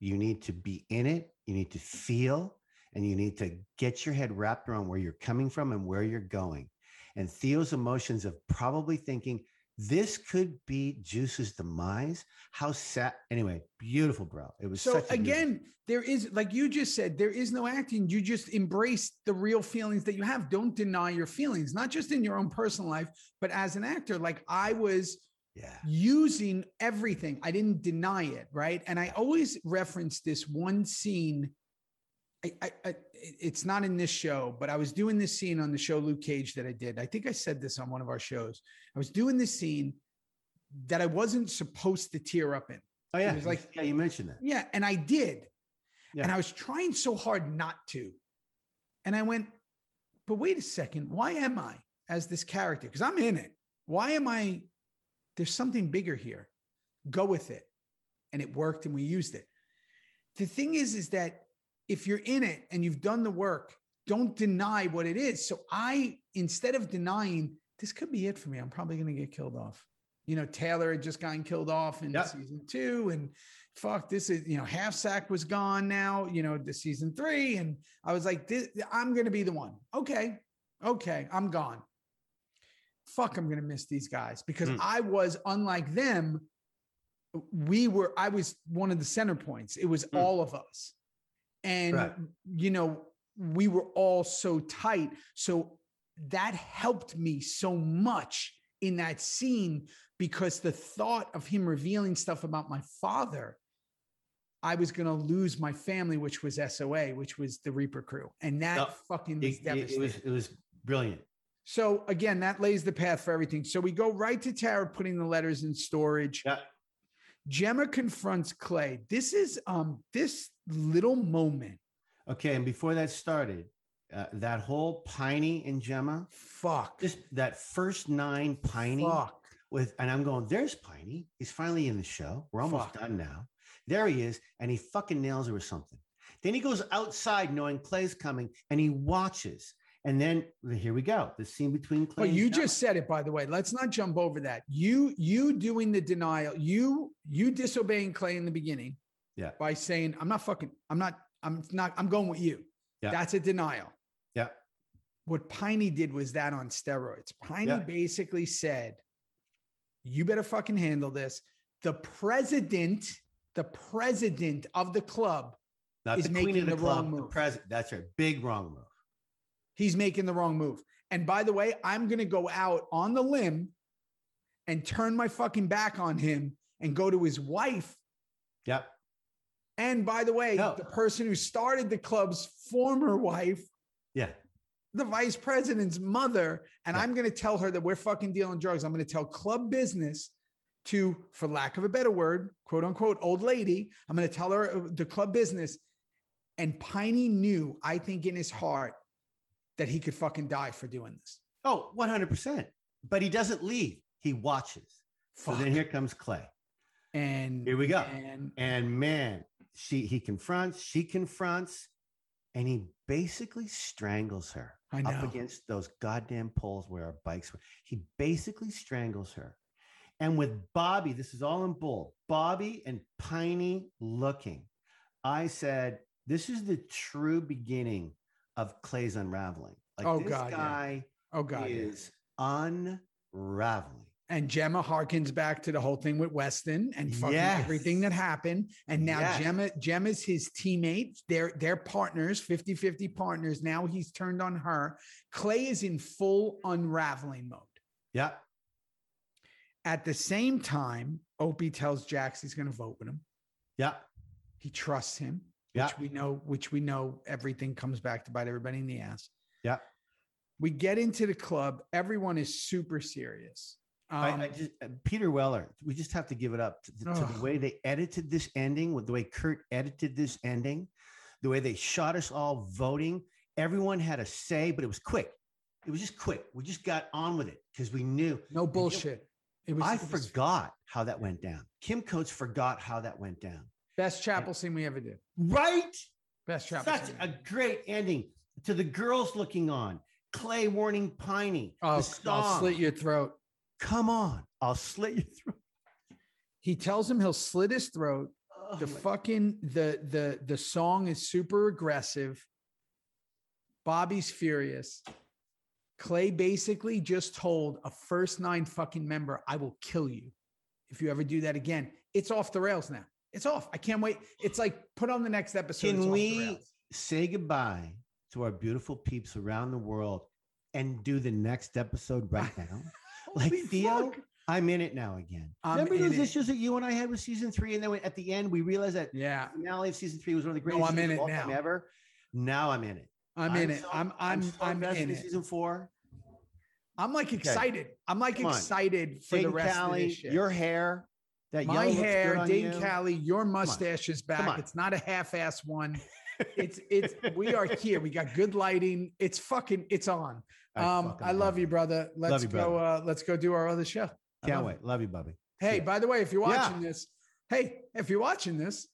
You need to be in it, you need to feel, and you need to get your head wrapped around where you're coming from and where you're going. And Theo's emotions of probably thinking, this could be Juice's demise. How sad. Anyway, beautiful, bro. It was So such a beautiful- again, there is, like you just said, there is no acting. You just embrace the real feelings that you have. Don't deny your feelings, not just in your own personal life, but as an actor. Like I was yeah. using everything. I didn't deny it, right? And I always reference this one scene. I, I, I, it's not in this show, but I was doing this scene on the show Luke Cage that I did. I think I said this on one of our shows. I was doing this scene that I wasn't supposed to tear up in. Oh yeah, it was like- yeah, you mentioned that. Yeah, and I did. And I was trying so hard not to. And I went, but wait a second, why am I as this character? Because I'm in it. Why am I? There's something bigger here. Go with it. And it worked and we used it. The thing is, is that if you're in it and you've done the work, don't deny what it is. So I, instead of denying, this could be it for me. I'm probably going to get killed off. You know, Taylor had just gotten killed off in Yeah. season two, and fuck, this is, you know, half sack was gone now, you know, the season three. And I was like, this, I'm going to be the one. Okay. Okay. I'm gone. Fuck, I'm going to miss these guys because Mm. I was unlike them. We were, I was one of the center points. It was Mm. all of us. And, Right. you know, we were all so tight. So that helped me so much in that scene because the thought of him revealing stuff about my father, I was going to lose my family, which was SOA, which was the Reaper crew. And that No, fucking was it- devastating. it was it was brilliant. so again, that lays the path for everything. So we go right to Tara putting the letters in storage. Yeah. Gemma confronts Clay. This is um this little moment. Okay, and before that started, uh, that whole Piney and Gemma, Fuck. just that first nine Piney Fuck. with, and I'm going, there's Piney. He's finally in the show. We're almost Fuck. done now. There he is, and he fucking nails her with something. Then he goes outside knowing Clay's coming, and he watches. And then here we go. The scene between Clay. And you just said it, by the way. Let's not jump over that. You you doing the denial. You you disobeying Clay in the beginning. Yeah. By saying I'm not fucking. I'm not. I'm not. I'm going with you. Yeah. That's a denial. Yeah. What Piney did was that on steroids. Piney Yeah. basically said, "You better fucking handle this." The president, the president of the club, not is the making of the, the club, wrong the move. president. That's right. Big wrong move. He's making the wrong move. And by the way, I'm going to go out on the limb and turn my fucking back on him and go to his wife. Yep. And by the way, No. the person who started the club's former wife, Yeah. the vice president's mother. And Yeah. I'm going to tell her that we're fucking dealing drugs. I'm going to tell club business to, for lack of a better word, quote unquote, old lady. I'm going to tell her uh, the club business. And Piney knew, I think, in his heart, that he could fucking die for doing this. Oh, 100%. But he doesn't leave. He watches. So then here comes Clay. and Here we go. And And man, she he confronts, she confronts, and he basically strangles her I up against those goddamn poles where our bikes were. He basically strangles her. And with Bobby, this is all in bold. Bobby and Piney looking. I said, This is the true beginning of Clay's unraveling. Like Oh, this God, yeah. guy Oh God. yeah. is unraveling. And Gemma harkens back to the whole thing with Weston and fucking Yes. everything that happened. And now Yes. Gemma, Gemma's his teammate. They're they're partners, 50-50 partners. Now he's turned on her. Clay is in full unraveling mode. Yeah. At the same time, Opie tells Jax he's going to vote with him. Yeah. He trusts him, Yeah. which we know, which we know everything comes back to bite everybody in the ass. Yeah. We get into the club. Everyone is super serious. I, Um, I just, uh, Peter Weller, we just have to give it up to, to the way they edited this ending, with the way Kurt edited this ending, the way they shot us all voting. Everyone had a say, but it was quick. It was just quick. We just got on with it because we knew. no bullshit. It was, I forgot how that went down. Kim Coates forgot how that went down. Best chapel scene we ever did. Right? Best chapel Such a great ending to the girls looking on. Clay warning Piney. Oh, I'll slit your throat. Come on. I'll slit your throat. He tells him he'll slit his throat. Oh the fucking the the the song is super aggressive. Bobby's furious. Clay basically just told a first nine fucking member, I will kill you if you ever do that again. It's off the rails now. It's off. I can't wait. It's like put on the next episode. Can we say goodbye to our beautiful peeps around the world and do the next episode right now? like Theo, fuck. I'm in it now again. I'm Remember those it. issues that you and I had with season three, and then at the end we realized that Yeah, the finale of season three was one of the No, greatest. I'm in it now. ever. Now I'm in it. I'm in it. I'm I'm so I'm in it. Season four. I'm like excited. I'm like Come on. excited for the rest of Callie, this shit. your hair, that My hair, Dane you. Callie, your mustache is back. It's not a half-ass one. It's it's we are here. We got good lighting. It's fucking it's on. Um, I love you, brother. Let's you, go. Uh, let's go do our other show. I Can't love wait. it. Love you, Bubby. Hey, Yeah. by the way, if you're Yeah. watching this, hey, if you're watching this,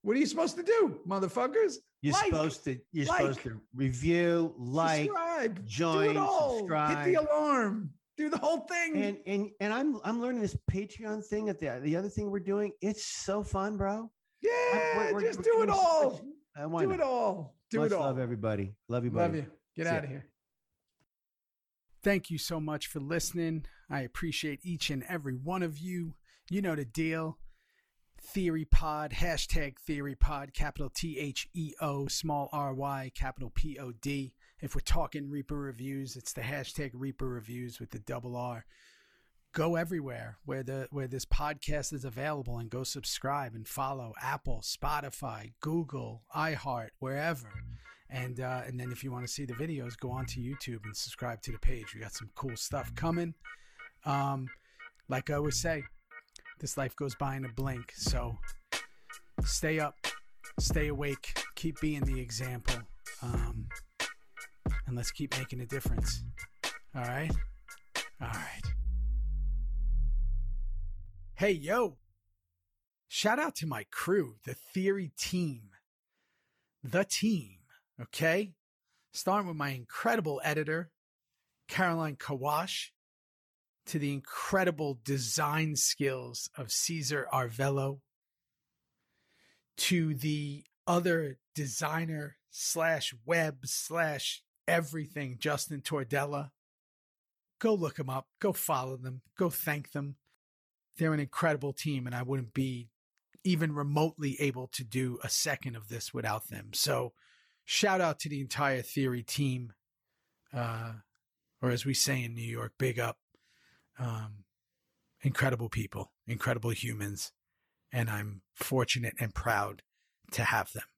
what are you supposed to do, motherfuckers? You're Like, supposed to. You're like, supposed to review, like, subscribe, join, all. subscribe. hit the alarm, do the whole thing. and and and I'm I'm learning this Patreon thing. At the the other thing we're doing, it's so fun, bro. yeah, we're- we're- just we're do it all. such- Uh, why Do it all. Do Much it all. love, everybody. Love you, buddy. Love you. Get See out of here. Thank you so much for listening. I appreciate each and every one of you. You know the deal. Theory Pod, hashtag Theory Pod, capital T H E O, small R Y, capital P O D. If we're talking Reaper reviews, it's the hashtag Reaper reviews with the double R. Go everywhere where the where this podcast is available and go subscribe and follow Apple, Spotify, Google, iHeart, wherever. And uh, and then if you want to see the videos, go on to YouTube and subscribe to the page. We got some cool stuff coming. Um, like I always say, this life goes by in a blink. So stay up, stay awake, keep being the example, um, and let's keep making a difference. All right, all right. Hey yo! Shout out to my crew, the Theory team, the team. Okay, starting with my incredible editor, Caroline Kawash to the incredible design skills of Caesar Arvello, to the other designer slash web slash everything, Justin Tordella. Go look them up, go follow them, go thank them. They're an incredible team, and I wouldn't be even remotely able to do a second of this without them. So, shout out to the entire Theory team, uh, or as we say in New York, big up um, incredible people, incredible humans, and I'm fortunate and proud to have them.